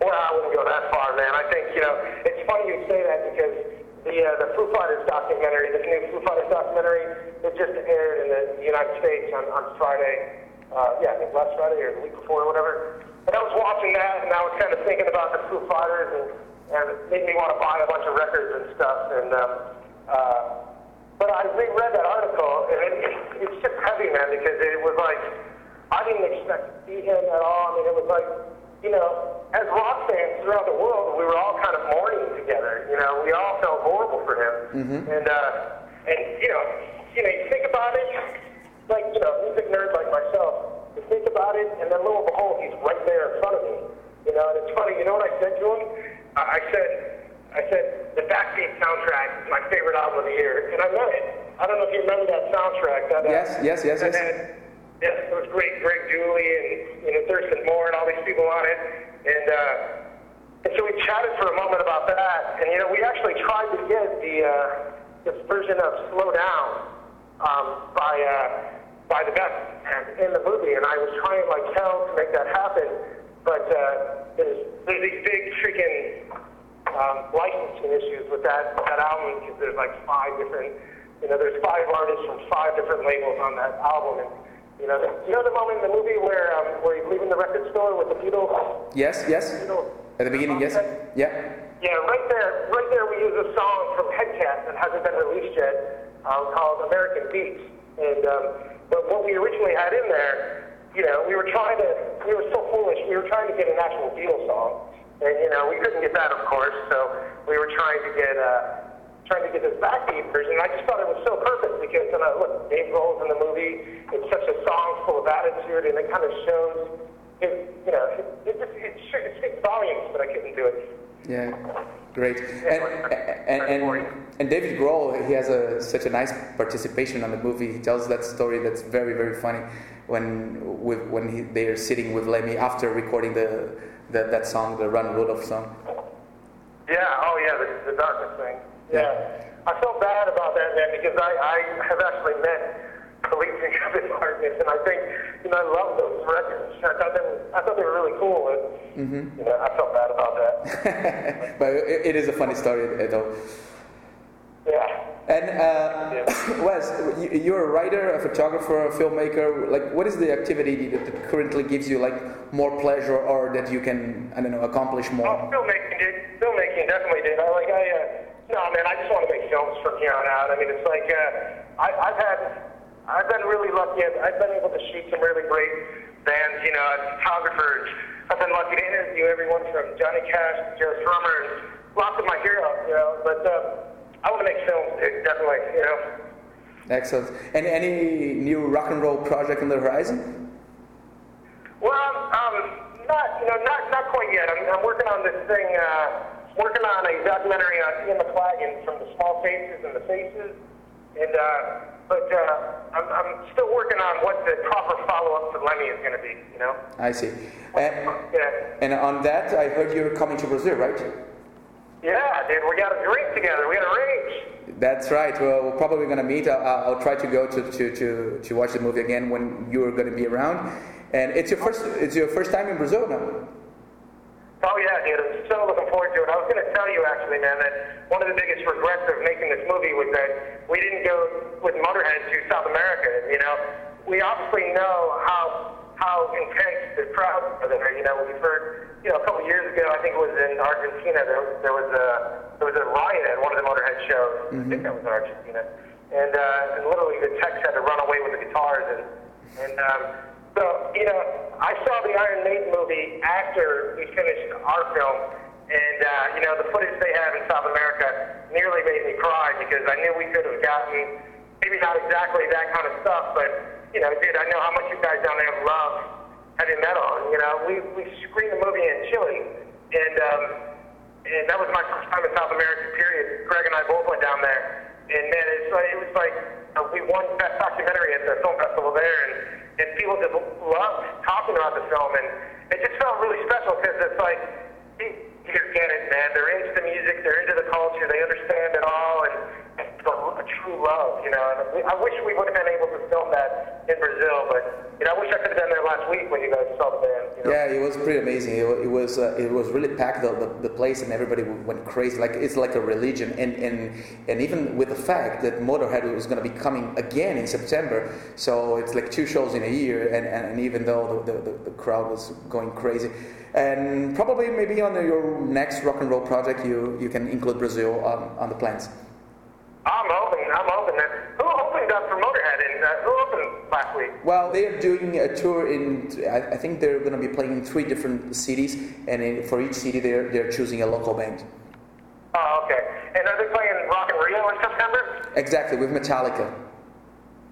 Speaker 1: Well, I wouldn't go that far, man. I think you know it's funny you say that because the uh, the Foo Fighters documentary, this new Foo Fighters documentary, it just aired in the United States on on Friday. Uh, yeah, I think last Friday or the week before or whatever. And I was watching that, and I was kind of thinking about the Foo Fighters, and and it made me want to buy a bunch of records and stuff. And um, uh, but I reread that article, and it, it's just heavy, man, because it was like I didn't expect to see him at all. I mean, it was like you know, as rock fans throughout the world, we were all kind of mourning together. You know, we all felt horrible for him. And uh, and you know, you know, you think about it, like you know, music nerd like myself, you think about it, and then lo and behold, he's right there in front of me. You know, and it's funny. You know what I said to him? I, said, I said, the Backbeat soundtrack is my favorite album of the year, and I meant it. I don't know if you remember that soundtrack. That, uh,
Speaker 5: Yes, yes, yes, yes.
Speaker 1: had- Yes, it was great. Greg Dooley and you know Thurston Moore and all these people on it, and uh, and so we chatted for a moment about that. And you know, we actually tried to get the uh, this version of "Slow Down" um, by uh, by the best in the movie, and I was trying like hell to make that happen, but uh, there's there's these big freaking um, licensing issues with that that album because there's like five different, you know, there's five artists from five different labels on that album, and you know, the, you know the moment in the movie where um, where he's leaving the record store with the Beatles.
Speaker 5: Yes, yes.
Speaker 1: Beatles.
Speaker 5: At the beginning, yes. Yeah.
Speaker 1: Yeah, right there, right there, we use a song from Headcat that hasn't been released yet, um, called American Beats. And um, but what we originally had in there, you know, we were trying to, we were so foolish. We were trying to get an actual Beatles song, and you know, we couldn't get that, of course. So we were trying to get, uh, trying to get this backbeat version. And I just thought it was so perfect because, you know, look, Dave Grohl's in the movie. It's such a song full of attitude, and it kind of shows. It, you know, it, it just it, it speaks volumes, but I couldn't do it.
Speaker 5: Yeah, great. And and, and, and David Grohl, he has a, such a nice participation on the movie. He tells that story that's very very funny when with when he, they are sitting with Lemmy after recording the, the that song, the Run Rudolph song.
Speaker 1: Yeah, oh yeah, the, the darkness thing. Yeah. I felt bad about that, man, because I, I have actually met singer of darkness, and I think, you know, I love those records. I thought they were, I thought they were really cool, and,
Speaker 5: Mm-hmm.
Speaker 1: you know, I felt bad about that.
Speaker 5: but it, it is a funny story, though.
Speaker 1: Yeah.
Speaker 5: And uh, Wes, you- you're a writer, a photographer, a filmmaker. Like, what is the activity that that currently gives you like more pleasure, or that you can, I don't know, accomplish more?
Speaker 1: Oh, filmmaking, dude. Filmmaking definitely did. I like, I, uh, no, man, I just want to make films from here on out. I mean, it's like, uh, I, I've had, I've been really lucky. I've, I've been able to shoot some really great bands, you know, as photographers. I've been lucky to interview everyone from Johnny Cash to Joe Strummer and lots of my heroes, you know. But uh, I want to make films, dude, definitely, you know.
Speaker 5: Excellent. And any new rock and roll project on the horizon?
Speaker 1: Well, um, not, you know, not, not quite yet. I'm, I'm working on this thing, uh, working on a documentary on Ian McLagan from the Small Faces and the Faces. And, uh, but uh, I'm, I'm still working on what the proper follow-up to Lemmy is going to be, you know?
Speaker 5: I see. And, and on that, I heard you're coming to Brazil, right?
Speaker 1: Yeah, dude, we got to drink together. We got to rage.
Speaker 5: That's right. Well, we're probably going to meet. I'll, I'll, try to go to, to, to, to watch the movie again when you're going to be around. And it's your first it's your first time in Brazil now.
Speaker 1: Oh yeah, dude. I'm so looking forward to it. I was going to tell you actually, man, that one of the biggest regrets of making this movie was that we didn't go with Motorhead to South America. You know, we obviously know how how intense the crowds are there. You know, we've heard, you know, a couple years ago, I think it was in Argentina, there, there was a there was a riot at one of the Motorhead shows. Mm-hmm. I think that was in Argentina, and uh, and literally the techs had to run away with the guitars and and. Um, so, you know, I saw the Iron Maiden movie after we finished our film, and, uh, you know, the footage they have in South America nearly made me cry because I knew we could have gotten, maybe not exactly that kind of stuff, but, you know, dude, I know how much you guys down there love heavy metal. You know, we, we screened the movie in Chile, and, um, and that was my first time in South America, period. Greg and I both went down there, and, man, it's like, it was like, uh, we won Best Documentary at the film festival there, and and people just loved talking about the film, and it just felt really special because it's like you, get it, man. They're into the music, they're into the culture, they understand it all, and a, a true love, you know. And I wish we would have been able to film that in Brazil, but you know, I wish I could have been there last week when you guys saw the band. You know?
Speaker 5: Yeah, it was pretty amazing. It, it was uh, it was really packed the, the, the place, and everybody went crazy. Like it's like a religion, and and and even with the fact that Motorhead was going to be coming again in September, so it's like two shows in a year, and, and, and even though the, the, the crowd was going crazy. And probably maybe on your next rock and roll project, you, you can include Brazil on, on the plans.
Speaker 1: I'm hoping. I'm that. Who opened up for Motorhead? And uh, who opened last week?
Speaker 5: Well, they are doing a tour in. I, think they're going to be playing in three different cities, and in, for each city, they're they're choosing a local band.
Speaker 1: Oh, okay. And are they playing Rock and Rio in September?
Speaker 5: Exactly, with Metallica.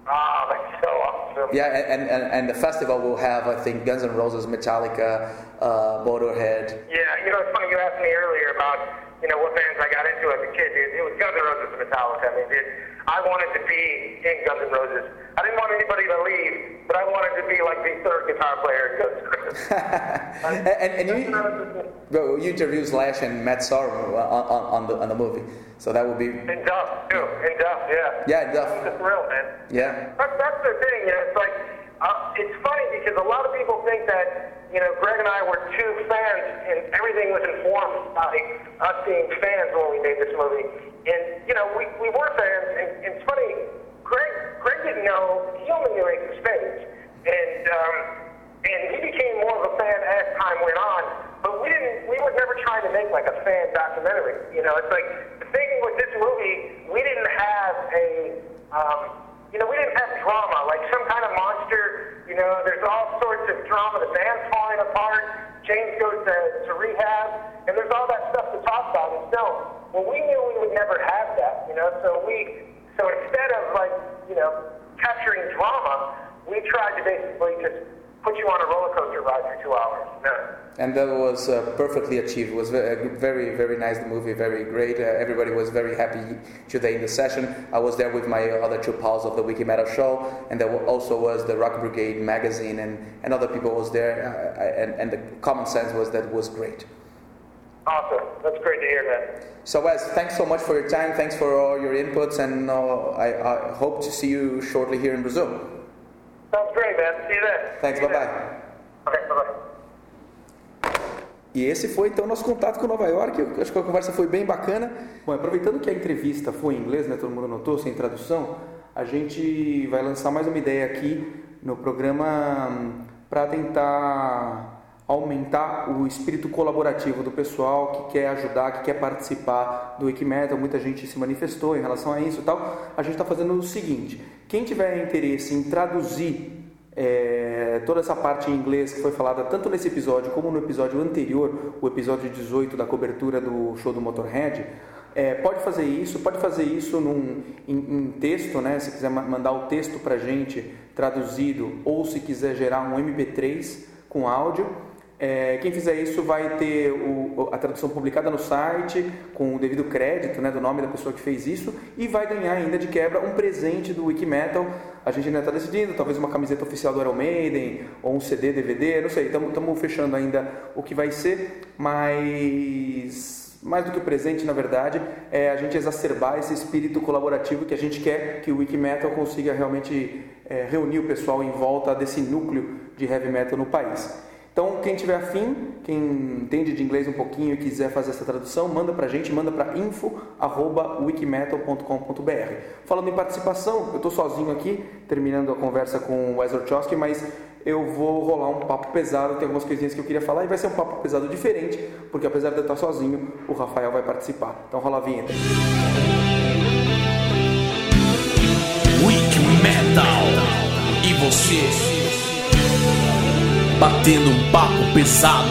Speaker 1: Ah, that's so awesome.
Speaker 5: Yeah, and, and, and the festival will have, I think, Guns N' Roses, Metallica, uh, Motorhead.
Speaker 1: Yeah, you know, it's funny you asked me earlier about, you know, what bands I got into as a kid, dude. It was Guns N' Roses and Metallica. I mean, dude, I wanted to be in Guns N' Roses. I didn't want anybody to leave, but I wanted to be like the third guitar player in Guns N' Roses.
Speaker 5: and, and you, bro, you interviewed Slash and Matt Sorum on, on, on, the, on the movie. So that would be.
Speaker 1: In Duff, too. In Duff, yeah.
Speaker 5: Yeah, in Duff.
Speaker 1: It's a thrill, man.
Speaker 5: Yeah.
Speaker 1: That's, that's the thing, you know, it's like, uh, it's funny because a lot of people think that, you know, Greg and I were two fans and everything was informed by us being fans when we made this movie. And, you know, we, we were fans, and, and it's funny, Greg, Greg didn't know, he only knew Ace of Spades. And, um, and he became more of a fan as time went on. But we didn't, we were never trying to make like a fan documentary. You know, it's like, the thing with this movie, we didn't have a, um, you know, we didn't have drama, like some kind of monster, you know, there's all sorts of drama, the band's falling apart, James goes to, to rehab, and there's all that stuff to talk about. In film. Well, we knew we would never have that, you know, so we, so instead of like, you know, capturing drama, we tried to basically just put you on a roller coaster ride for two hours. No.
Speaker 5: And that was uh, perfectly achieved. It was very, very, very nice. The movie, very great. Uh, everybody was very happy today in the session. I was there with my other two pals of the Wiki Metal Show, and there also was the Rock Brigade magazine, and, and other people was there. Uh, and, and the common sense was that was great.
Speaker 1: Awesome. That's great to hear, man.
Speaker 5: So, Wes, thanks so much for your time. Thanks for all your inputs, and uh, I, I hope to see you shortly here in Brazil.
Speaker 1: Great, man. See you then.
Speaker 5: Thanks. Bye bye.
Speaker 1: Okay, bye bye.
Speaker 5: E esse foi então nosso contato com Nova York. Eu acho que a conversa foi bem bacana. Bom, aproveitando que a entrevista foi em inglês, né, todo mundo notou, sem tradução, a gente vai lançar mais uma ideia aqui no programa para tentar aumentar o espírito colaborativo do pessoal que quer ajudar, que quer participar do Wikimetal. Muita gente se manifestou em relação a isso e tal. A gente está fazendo o seguinte: quem tiver interesse em traduzir é, toda essa parte em inglês que foi falada tanto nesse episódio como no episódio anterior, o episódio 18 da cobertura do show do Motorhead, é, pode fazer isso, pode fazer isso num, em, em texto, né? Se quiser mandar o texto para gente traduzido ou se quiser gerar um MP3 com áudio. É, quem fizer isso vai ter o, a tradução publicada no site, com o devido crédito né, do nome da pessoa que fez isso, e vai ganhar ainda de quebra um presente do Wikimetal. A gente ainda está decidindo, talvez uma camiseta oficial do Iron Maiden, ou um CD, DVD, não sei, estamos fechando ainda o que vai ser, mas mais do que o presente, na verdade, é a gente exacerbar esse espírito colaborativo que a gente quer que o Wikimetal consiga realmente é, reunir o pessoal em volta desse núcleo de heavy metal no país. Então, quem tiver afim, quem entende de inglês um pouquinho e quiser fazer essa tradução, manda para a gente, manda para info.wikimetal.com.br. Falando em participação, eu estou sozinho aqui, terminando a conversa com o Wes Orchowski, mas eu vou rolar um papo pesado, tem algumas coisinhas que eu queria falar e vai ser um papo pesado diferente, porque apesar de eu estar sozinho, o Rafael vai participar. Então rola a vinheta.
Speaker 10: Wiki Metal. E você? Batendo um papo pesado.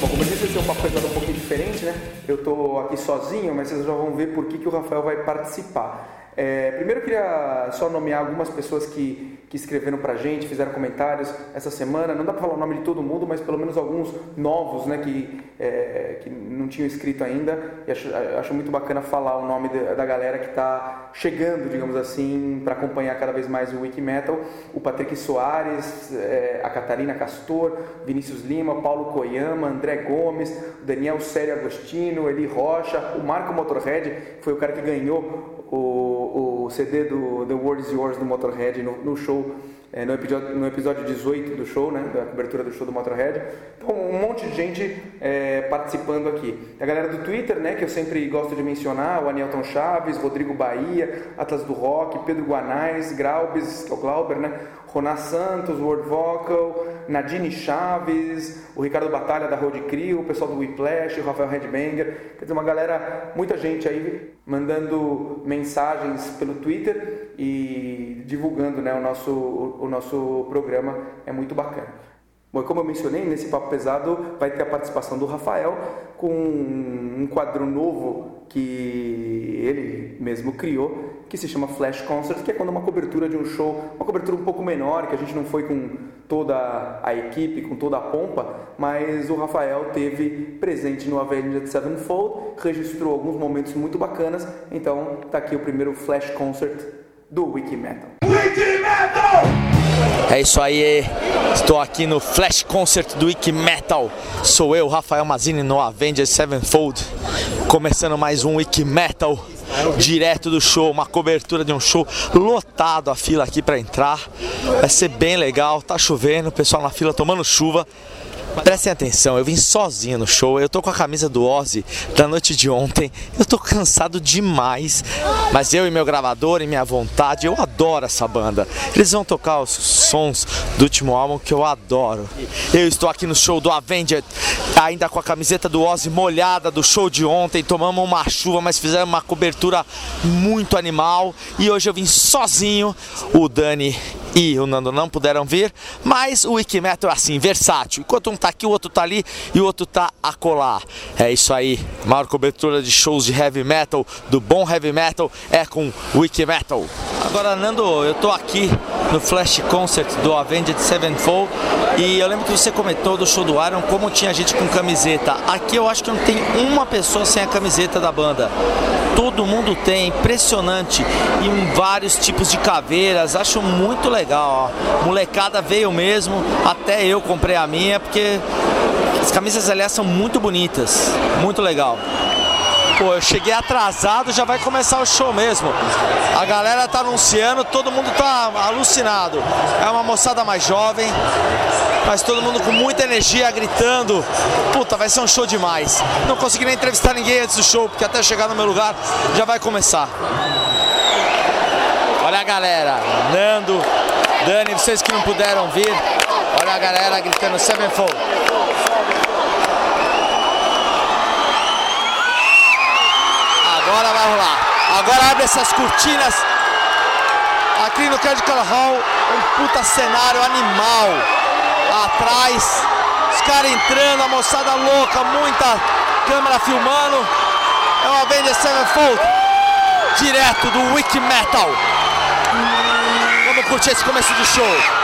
Speaker 5: Bom, como eu disse, esse é um papo pesado um pouquinho diferente, né? Eu estou aqui sozinho, mas vocês já vão ver por que, que o Rafael vai participar. É, primeiro eu queria só nomear algumas pessoas que, que escreveram pra gente, fizeram comentários essa semana. Não dá para falar o nome de todo mundo, mas pelo menos alguns novos, né, que, é, que não tinham escrito ainda. E acho, acho muito bacana falar o nome da, da galera que está chegando, digamos assim, para acompanhar cada vez mais o Wikimetal. O Patrick Soares, é, a Catarina Castor, Vinícius Lima, Paulo Koyama, André Gomes, Daniel Sério Agostino, Eli Rocha, o Marco Motorhead, foi o cara que ganhou o, o CD do The World Is Yours do Motorhead no, no show, é, no, episódio, no episódio 18 do show, né, da cobertura do show do Motorhead. Então, um monte de gente é, participando aqui. A galera do Twitter, né, que eu sempre gosto de mencionar, o Anielton Chaves, Rodrigo Bahia, Atlas do Rock, Pedro Guanais, Graubes, o Glauber, né, Roná Santos, World Vocal, Nadine Chaves, o Ricardo Batalha da Road Crew, o pessoal do Whiplash, o Rafael Redbanger, quer dizer, uma galera, muita gente aí mandando mensagens pelo Twitter e divulgando né, o, nosso, o, nosso programa, é muito bacana. Como eu mencionei, nesse Papo Pesado vai ter a participação do Rafael com um quadro novo que ele mesmo criou, que se chama Flash Concert, que é quando uma cobertura de um show, uma cobertura um pouco menor, que a gente não foi com toda a equipe, com toda a pompa, mas o Rafael teve presente no Avenged Sevenfold, registrou alguns momentos muito bacanas, então tá aqui o primeiro Flash Concert do Wiki Metal.
Speaker 11: Wiki Metal!
Speaker 4: É isso aí, estou aqui no Flash Concert do Wiki Metal. Sou eu, Rafael Mazini, no Avengers Sevenfold, começando mais um Wiki Metal direto do show, uma cobertura de um show lotado a fila aqui para entrar. Vai ser bem legal, tá chovendo, o pessoal na fila tomando chuva. Prestem atenção, eu vim sozinho no show, eu tô com a camisa do Ozzy da noite de ontem, eu tô cansado demais, mas eu e meu gravador e minha vontade, eu adoro essa banda. Eles vão tocar os sons do último álbum que eu adoro. Eu estou aqui no show do Avenged, ainda com a camiseta do Ozzy molhada do show de ontem, tomamos uma chuva, mas fizemos uma cobertura muito animal e hoje eu vim sozinho. O Dani e o Nando não puderam vir, mas o Wikimetal é assim, versátil. Enquanto um tá aqui, o outro tá ali e o outro tá a colar. É isso aí, maior cobertura de shows de heavy metal, do bom heavy metal, é com Wikimetal. Agora, Nando, eu tô aqui no Flash Concert do Avenged Sevenfold e eu lembro que você comentou do show do Iron como tinha gente com camiseta. Aqui eu acho que não tem uma pessoa sem a camiseta da banda. Todo mundo tem, impressionante. E vários tipos de caveiras, acho muito legal. Ó. Molecada veio mesmo, até eu comprei a minha, porque as camisas aliás são muito bonitas, muito legal. Pô, eu cheguei atrasado, já vai começar o show mesmo. A galera tá anunciando, todo mundo tá alucinado. É uma moçada mais jovem, mas todo mundo com muita energia, gritando. Puta, vai ser um show demais. Não consegui nem entrevistar ninguém antes do show, porque até chegar no meu lugar já vai começar. Olha a galera, Nando, Dani, vocês que não puderam vir, a galera gritando Sevenfold. Agora vai rolar. Agora abre essas cortinas aqui no Credical Hall, um puta cenário animal atrás, os caras entrando, a moçada louca, muita câmera filmando. É uma Avenged Sevenfold direto do Wiki Metal. Vamos curtir esse começo de show.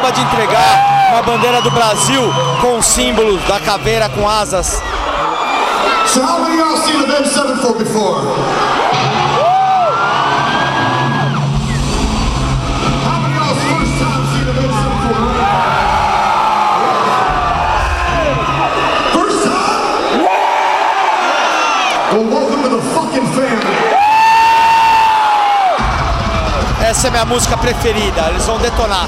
Speaker 4: Acaba de entregar uma bandeira do Brasil com o símbolo da caveira com asas.
Speaker 8: So how many y'all seen Avenged Sevenfold before? The.
Speaker 4: Essa é minha música preferida, eles vão detonar.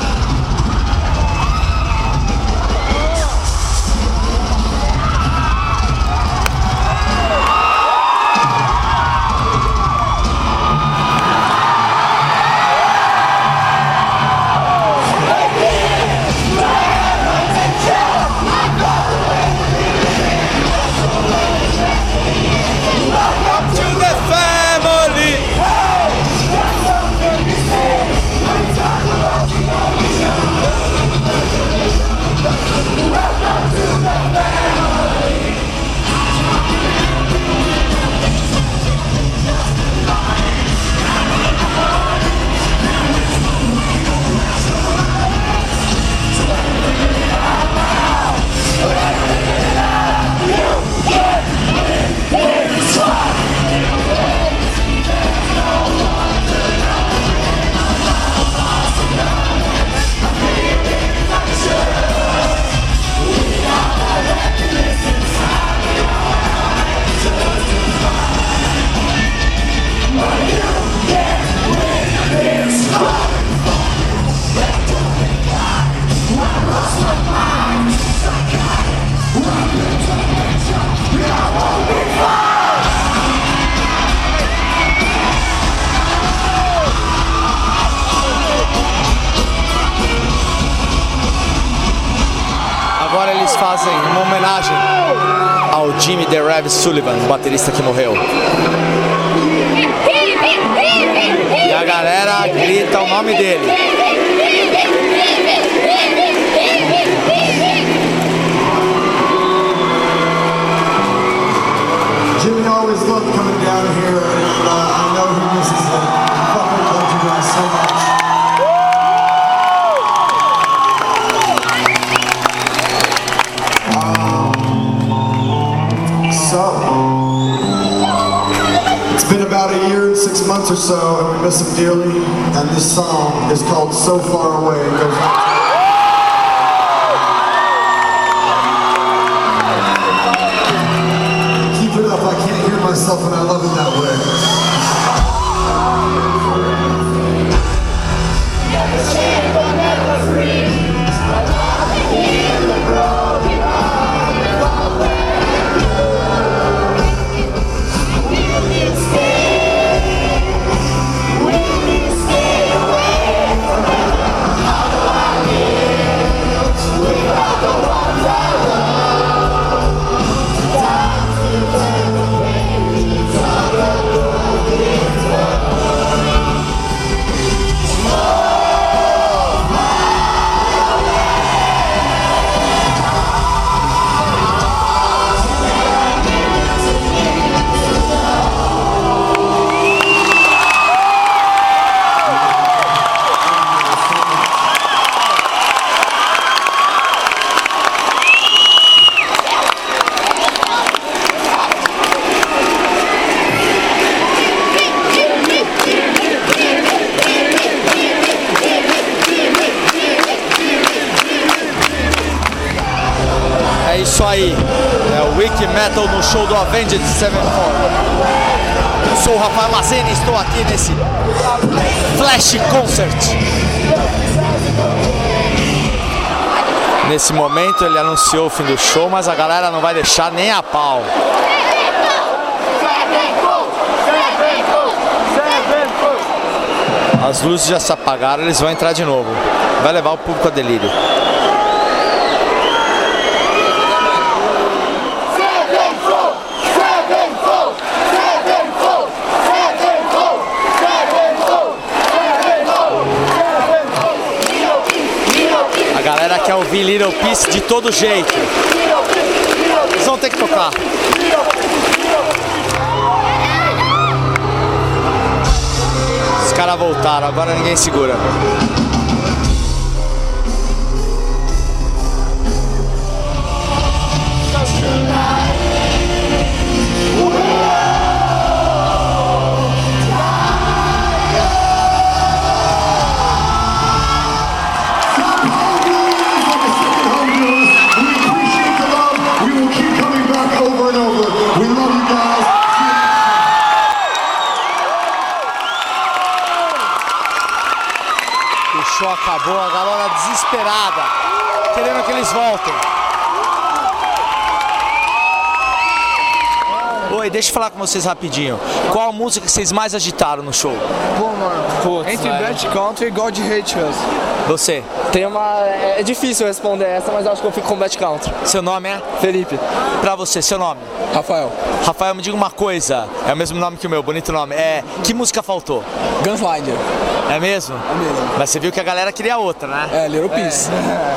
Speaker 4: Jimmy The Rev Sullivan, o baterista que morreu. E a galera grita o nome dele.
Speaker 8: Jimmy always loved coming down here, and uh, I know he misses. I fucking you guys so much. So, and we miss him dearly. And this song is called "So Far Away."
Speaker 4: Show do Avenged Sevenfold. Sou o Rafael Mazini e estou aqui nesse Flash Concert. Nesse momento ele anunciou o fim do show, mas a galera não vai deixar nem a pau. As luzes já se apagaram, eles vão entrar de novo. Vai levar o público a delírio. Ouvir Little Peace de todo jeito. Eles vão ter que tocar. Os caras voltaram, agora ninguém segura. Acabou, a galera desesperada, querendo que eles voltem. Oi, deixa eu falar com vocês rapidinho. Qual a música que vocês mais agitaram no show?
Speaker 12: Pô, mano. Entre Bad Country e God Hate Us.
Speaker 4: Você?
Speaker 12: Tem uma. É difícil responder essa, mas eu acho que eu fico com Bad Country.
Speaker 4: Seu nome é?
Speaker 12: Felipe.
Speaker 4: Pra você, seu nome?
Speaker 12: Rafael.
Speaker 4: Rafael, me diga uma coisa. É o mesmo nome que o meu, bonito nome. É. Que música faltou?
Speaker 12: Gunslinger.
Speaker 4: É mesmo?
Speaker 12: É mesmo.
Speaker 4: Mas você viu que a galera queria outra, né?
Speaker 12: É, Little Peace.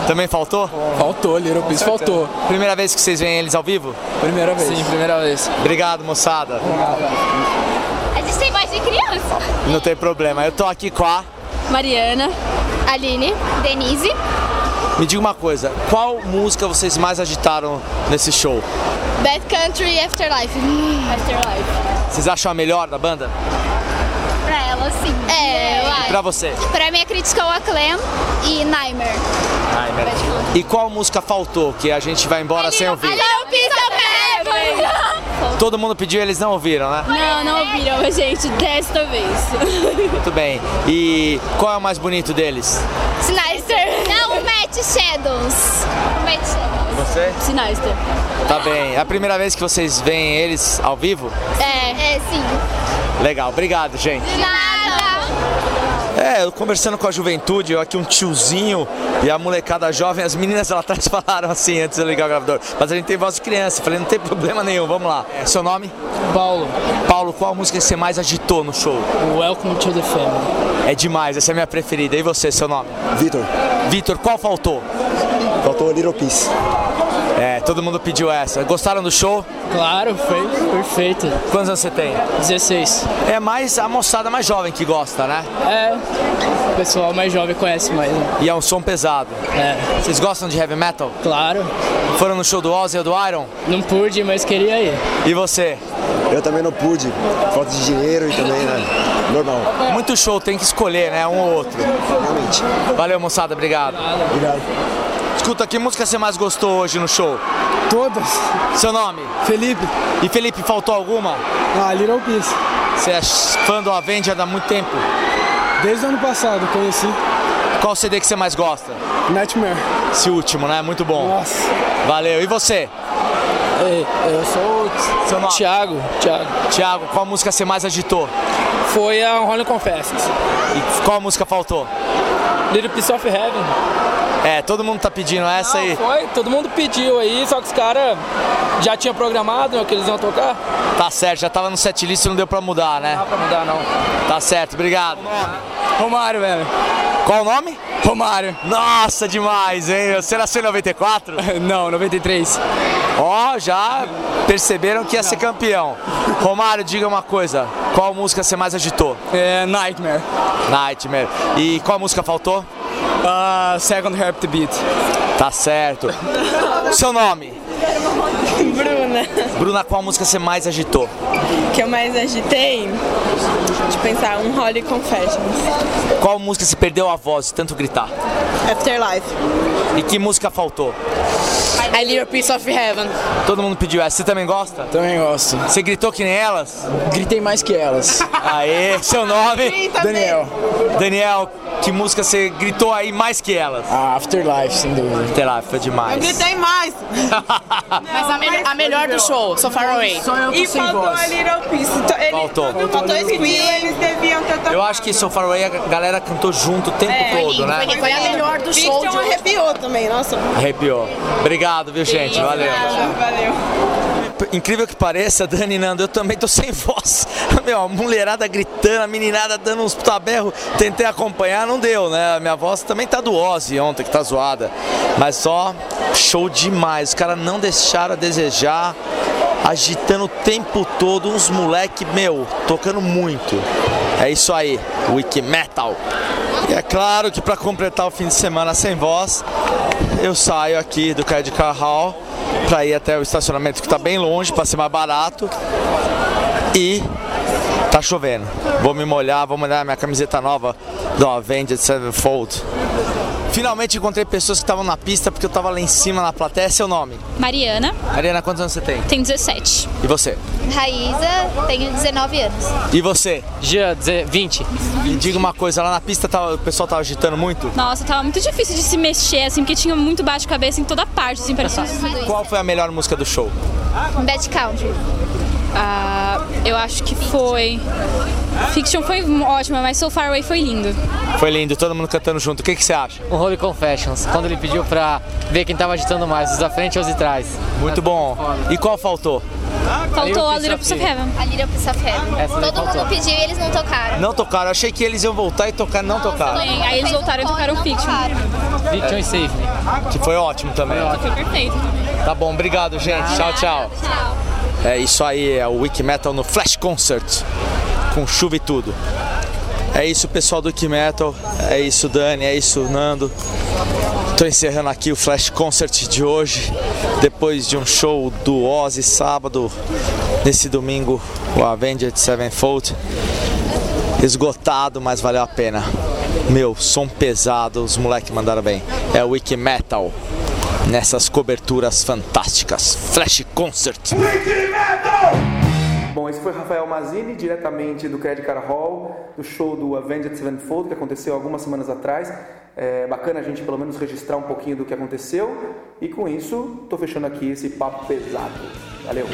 Speaker 4: Também faltou?
Speaker 12: Faltou, Little Peace faltou.
Speaker 4: Primeira vez que vocês veem eles ao vivo?
Speaker 12: Primeira vez. Sim, primeira vez.
Speaker 4: Obrigado, moçada.
Speaker 13: A gente tem voz de criança.
Speaker 4: Não tem problema. Eu tô aqui com a.
Speaker 13: Mariana, Aline, Denise.
Speaker 4: Me diga uma coisa, qual música vocês mais agitaram nesse show?
Speaker 13: Bad Country Afterlife. Afterlife.
Speaker 4: Vocês acham a melhor da banda?
Speaker 13: Pra ela, sim. É, eu acho.
Speaker 4: Pra você?
Speaker 13: Pra mim é Critical Acclaim e Nightmare.
Speaker 4: E qual música faltou que a gente vai embora sem ouvir?
Speaker 13: Little Piece of Heaven.
Speaker 4: Todo mundo pediu e eles não ouviram, né?
Speaker 13: Não, não ouviram, gente, desta vez.
Speaker 4: Muito bem. E qual é o mais bonito deles?
Speaker 13: Sinister. Matt Shadows. Shadows.
Speaker 4: Você?
Speaker 13: Sinister.
Speaker 4: Tá bem. É a primeira vez que vocês veem eles ao vivo?
Speaker 13: É, é sim.
Speaker 4: Legal, obrigado, gente.
Speaker 13: De nada.
Speaker 4: É, eu conversando com a juventude, eu aqui um tiozinho e a molecada jovem, as meninas lá atrás falaram assim antes de eu ligar o gravador. Mas a gente tem voz de criança. Falei, não tem problema nenhum, vamos lá. É, seu nome?
Speaker 14: Paulo.
Speaker 4: Paulo, qual música você mais agitou no show?
Speaker 14: Welcome to the Family.
Speaker 4: É demais, essa é a minha preferida. E você, seu nome?
Speaker 15: Vitor.
Speaker 4: Vitor, qual faltou?
Speaker 15: Faltou Little Piece.
Speaker 4: É, todo mundo pediu essa. Gostaram do show?
Speaker 14: Claro, foi perfeito.
Speaker 4: Quantos anos você tem?
Speaker 14: 16.
Speaker 4: É mais a moçada mais jovem que gosta, né?
Speaker 14: É, o pessoal mais jovem conhece mais. Né?
Speaker 4: E é um som pesado.
Speaker 14: É.
Speaker 4: Vocês gostam de heavy metal?
Speaker 14: Claro.
Speaker 4: Foram no show do Ozzy ou do Iron?
Speaker 14: Não pude, mas queria ir.
Speaker 4: E você?
Speaker 15: Eu também não pude. Falta de dinheiro e também, né? Normal.
Speaker 4: Muito show, tem que escolher, né? Um ou outro.
Speaker 15: Realmente.
Speaker 4: Valeu, moçada. Obrigado.
Speaker 15: Obrigado.
Speaker 4: Escuta, que música você mais gostou hoje no show?
Speaker 16: Todas.
Speaker 4: Seu nome?
Speaker 16: Felipe.
Speaker 4: E Felipe, faltou alguma?
Speaker 16: Ah, Little Piece.
Speaker 4: Você é fã do Avenged há muito tempo?
Speaker 16: Desde o ano passado conheci.
Speaker 4: Qual CD que você mais gosta?
Speaker 16: Nightmare.
Speaker 4: Esse último, né? Muito bom.
Speaker 16: Nossa.
Speaker 4: Valeu. E você?
Speaker 14: Ei, eu sou o
Speaker 4: Seu nome?
Speaker 14: Thiago. Thiago.
Speaker 4: Thiago, qual música você mais agitou?
Speaker 14: Foi a Rolling Confessions.
Speaker 4: E qual música faltou?
Speaker 14: Little Piece of Heaven.
Speaker 4: É, todo mundo tá pedindo essa aí.
Speaker 14: foi, todo mundo pediu aí, só que os caras já tinham programado né, que eles iam tocar.
Speaker 4: Tá certo, já tava no setlist e não deu pra mudar, né?
Speaker 14: Não dá pra mudar não.
Speaker 4: Tá certo, obrigado.
Speaker 14: Romário, velho.
Speaker 4: Qual o nome?
Speaker 14: Romário.
Speaker 4: Nossa, demais, hein? Você nasceu em 94?
Speaker 14: Não, 93.
Speaker 4: Ó, já perceberam que ia ser campeão. Romário, diga uma coisa. Qual música você mais agitou?
Speaker 14: É Nightmare.
Speaker 4: Nightmare. E qual música faltou?
Speaker 14: Uh, second Heartbeat.
Speaker 4: Tá certo. Seu nome?
Speaker 17: Bruna.
Speaker 4: Bruna, qual música você mais agitou?
Speaker 17: que eu mais agitei? De pensar, um Holy Confessions.
Speaker 4: Qual música se perdeu a voz de tanto gritar?
Speaker 17: Afterlife.
Speaker 4: E que música faltou?
Speaker 17: A Little Piece of Heaven.
Speaker 4: Todo mundo pediu essa. Você também gosta?
Speaker 14: Também gosto.
Speaker 4: Você gritou que nem elas?
Speaker 14: Gritei mais que elas.
Speaker 4: Aê, seu nome?
Speaker 14: Daniel.
Speaker 4: Daniel, que música você gritou aí mais que elas?
Speaker 14: Ah, Afterlife, sem dúvida.
Speaker 4: Afterlife, foi demais.
Speaker 17: mais.
Speaker 18: Mas a, me- a melhor do show, So Far Away.
Speaker 14: Só eu tô
Speaker 17: E
Speaker 14: sem
Speaker 17: faltou
Speaker 14: voz.
Speaker 17: a Little Piece. Então, ele-
Speaker 4: Faltou.
Speaker 17: Faltou esse pediu, eles deviam ter tocado.
Speaker 4: Eu acho que So Far Away a galera cantou junto o tempo
Speaker 17: É,
Speaker 4: todo,
Speaker 18: lindo,
Speaker 4: né?
Speaker 18: foi a melhor do show de
Speaker 17: Christian
Speaker 18: hoje.
Speaker 17: arrepiou também, nossa.
Speaker 4: Arrepiou. Obrigado, viu, gente? Valeu.
Speaker 17: Valeu.
Speaker 4: Incrível que pareça, Dani Nando, eu também tô sem voz. Meu, a mulherada gritando, a meninada dando uns taberros, tentei acompanhar, não deu, né? A minha voz também tá do Ozzy ontem, que tá zoada. Mas só, show demais. Os caras não deixaram a desejar, agitando o tempo todo, uns moleque, meu, tocando muito. É isso aí, Wiki Metal. E é claro que para completar o fim de semana sem voz, eu saio aqui do Credit Car Hall para ir até o estacionamento que está bem longe, para ser mais barato. E tá chovendo. Vou me molhar, vou molhar minha camiseta nova do Avenged Sevenfold. Finalmente encontrei pessoas que estavam na pista porque eu estava lá em cima na plateia. Seu nome?
Speaker 13: Mariana,
Speaker 4: Ariana, quantos anos você tem?
Speaker 13: tenho 17.
Speaker 4: E você?
Speaker 13: Raíza, tenho 19 anos.
Speaker 4: E você?
Speaker 14: Dia 20.
Speaker 4: Me diga uma coisa, lá na pista tava- o pessoal tava agitando muito?
Speaker 13: Nossa, tava muito difícil de se mexer, assim, porque tinha muito bate-cabeça em toda parte, assim, parecia
Speaker 4: Qual foi a melhor música do show?
Speaker 13: Bad Country. Ah, eu acho que foi. Fiction foi ótima, mas So Far Away foi lindo.
Speaker 4: Foi lindo, todo mundo cantando junto. O que, que você acha?
Speaker 14: O Holy Confessions, quando ele pediu pra ver quem tava agitando mais, os da frente ou os de trás.
Speaker 4: Muito bom. E qual faltou?
Speaker 13: Faltou a Little Piece of Heaven.
Speaker 19: A Little Piece of Heaven. Todo
Speaker 4: faltou.
Speaker 19: mundo pediu e eles não tocaram.
Speaker 4: Não tocaram. Eu achei que eles iam voltar e tocar, não tocaram.
Speaker 13: Sim, aí eles voltaram e tocaram Fiction.
Speaker 14: Fiction e Save Me.
Speaker 4: Que foi ótimo também.
Speaker 13: Foi perfeito também.
Speaker 4: Tá bom, obrigado, gente. Tchau, tchau. É isso aí, é o Wiki Metal no Flash Concert. Com chuva e tudo. É isso, pessoal do Wiki Metal. É isso, Dani. É isso, Nando. Tô encerrando aqui o Flash Concert de hoje. Depois de um show do Ozzy sábado. Nesse domingo, o Avenged Sevenfold. Esgotado, mas valeu a pena. Meu, som pesado, os moleques mandaram bem. É o Wiki Metal. Nessas coberturas fantásticas. Flash Concert.
Speaker 5: Bom, esse foi Rafael Mazini, diretamente do Credit Card Hall, do show do Avenged Sevenfold, que aconteceu algumas semanas atrás. É bacana a gente pelo menos registrar um pouquinho do que aconteceu. E com isso, estou fechando aqui esse papo pesado. Valeu!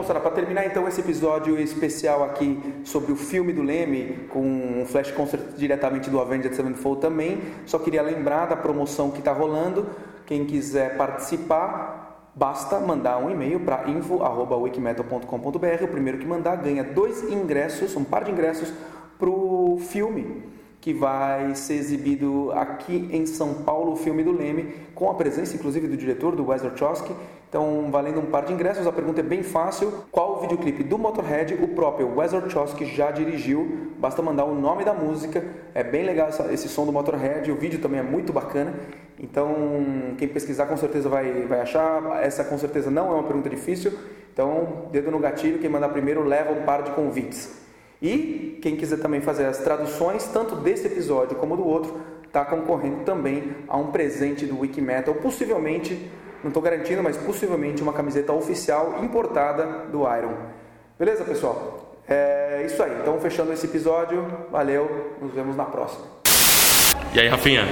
Speaker 5: Moçada, para terminar então esse episódio especial aqui sobre o filme do Leme, com um flash concert diretamente do Avenged Sevenfold também, só queria lembrar da promoção que está rolando. Quem quiser participar, basta mandar um e-mail para info.wikimetal.com.br. O primeiro que mandar ganha dois ingressos, um par de ingressos para o filme que vai ser exibido aqui em São Paulo, o filme do Leme, com a presença inclusive do diretor, do Wes Orchowski. Então, valendo um par de ingressos, a pergunta é bem fácil. Qual o videoclipe do Motorhead o próprio Wes Orchowski já dirigiu? Basta mandar o nome da música. É bem legal esse som do Motorhead, o vídeo também é muito bacana. Então, quem pesquisar com certeza vai, vai achar. Essa com certeza não é uma pergunta difícil. Então, dedo no gatilho, quem mandar primeiro leva um par de convites. E quem quiser também fazer as traduções, tanto desse episódio como do outro, está concorrendo também a um presente do Wikimetal, possivelmente, não estou garantindo, mas possivelmente uma camiseta oficial importada do Iron. Beleza, pessoal? É isso aí. Então, fechando esse episódio, valeu, nos vemos na próxima.
Speaker 3: E aí, Rafinha?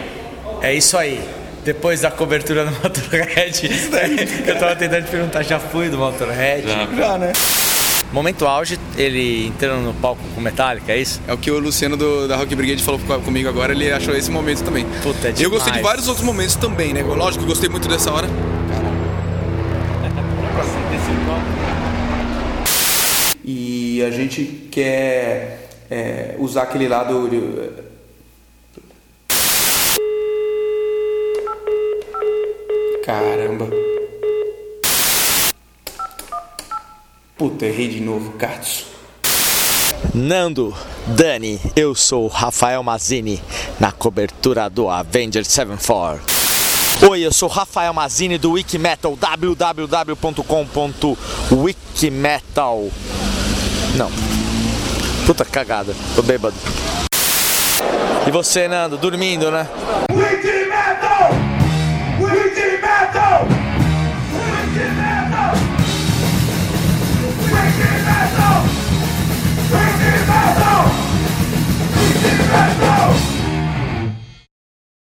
Speaker 4: É isso aí. Depois da cobertura do Motorhead, eu tava tentando te perguntar, já fui do Motorhead?
Speaker 3: Já.
Speaker 4: já né? Momento auge, ele entrando no palco com Metallica, é isso?
Speaker 20: É o que o Luciano do, da Rock Brigade falou comigo agora, ele achou esse momento também.
Speaker 4: Puta, é
Speaker 20: Eu gostei de
Speaker 4: demais.
Speaker 20: vários outros momentos também, né? Lógico que eu gostei muito dessa hora.
Speaker 5: E a gente quer é, usar aquele lado. Caramba. Puta, errei de novo, Katsu.
Speaker 4: Nando, Dani, eu sou o Rafael Mazini na cobertura do Avenger Sevenfold. Oi, eu sou Rafael Mazini do Wikimetal, www.com.wikimetal. Não. Puta cagada, tô bêbado. E você, Nando, dormindo, né?
Speaker 8: Wiki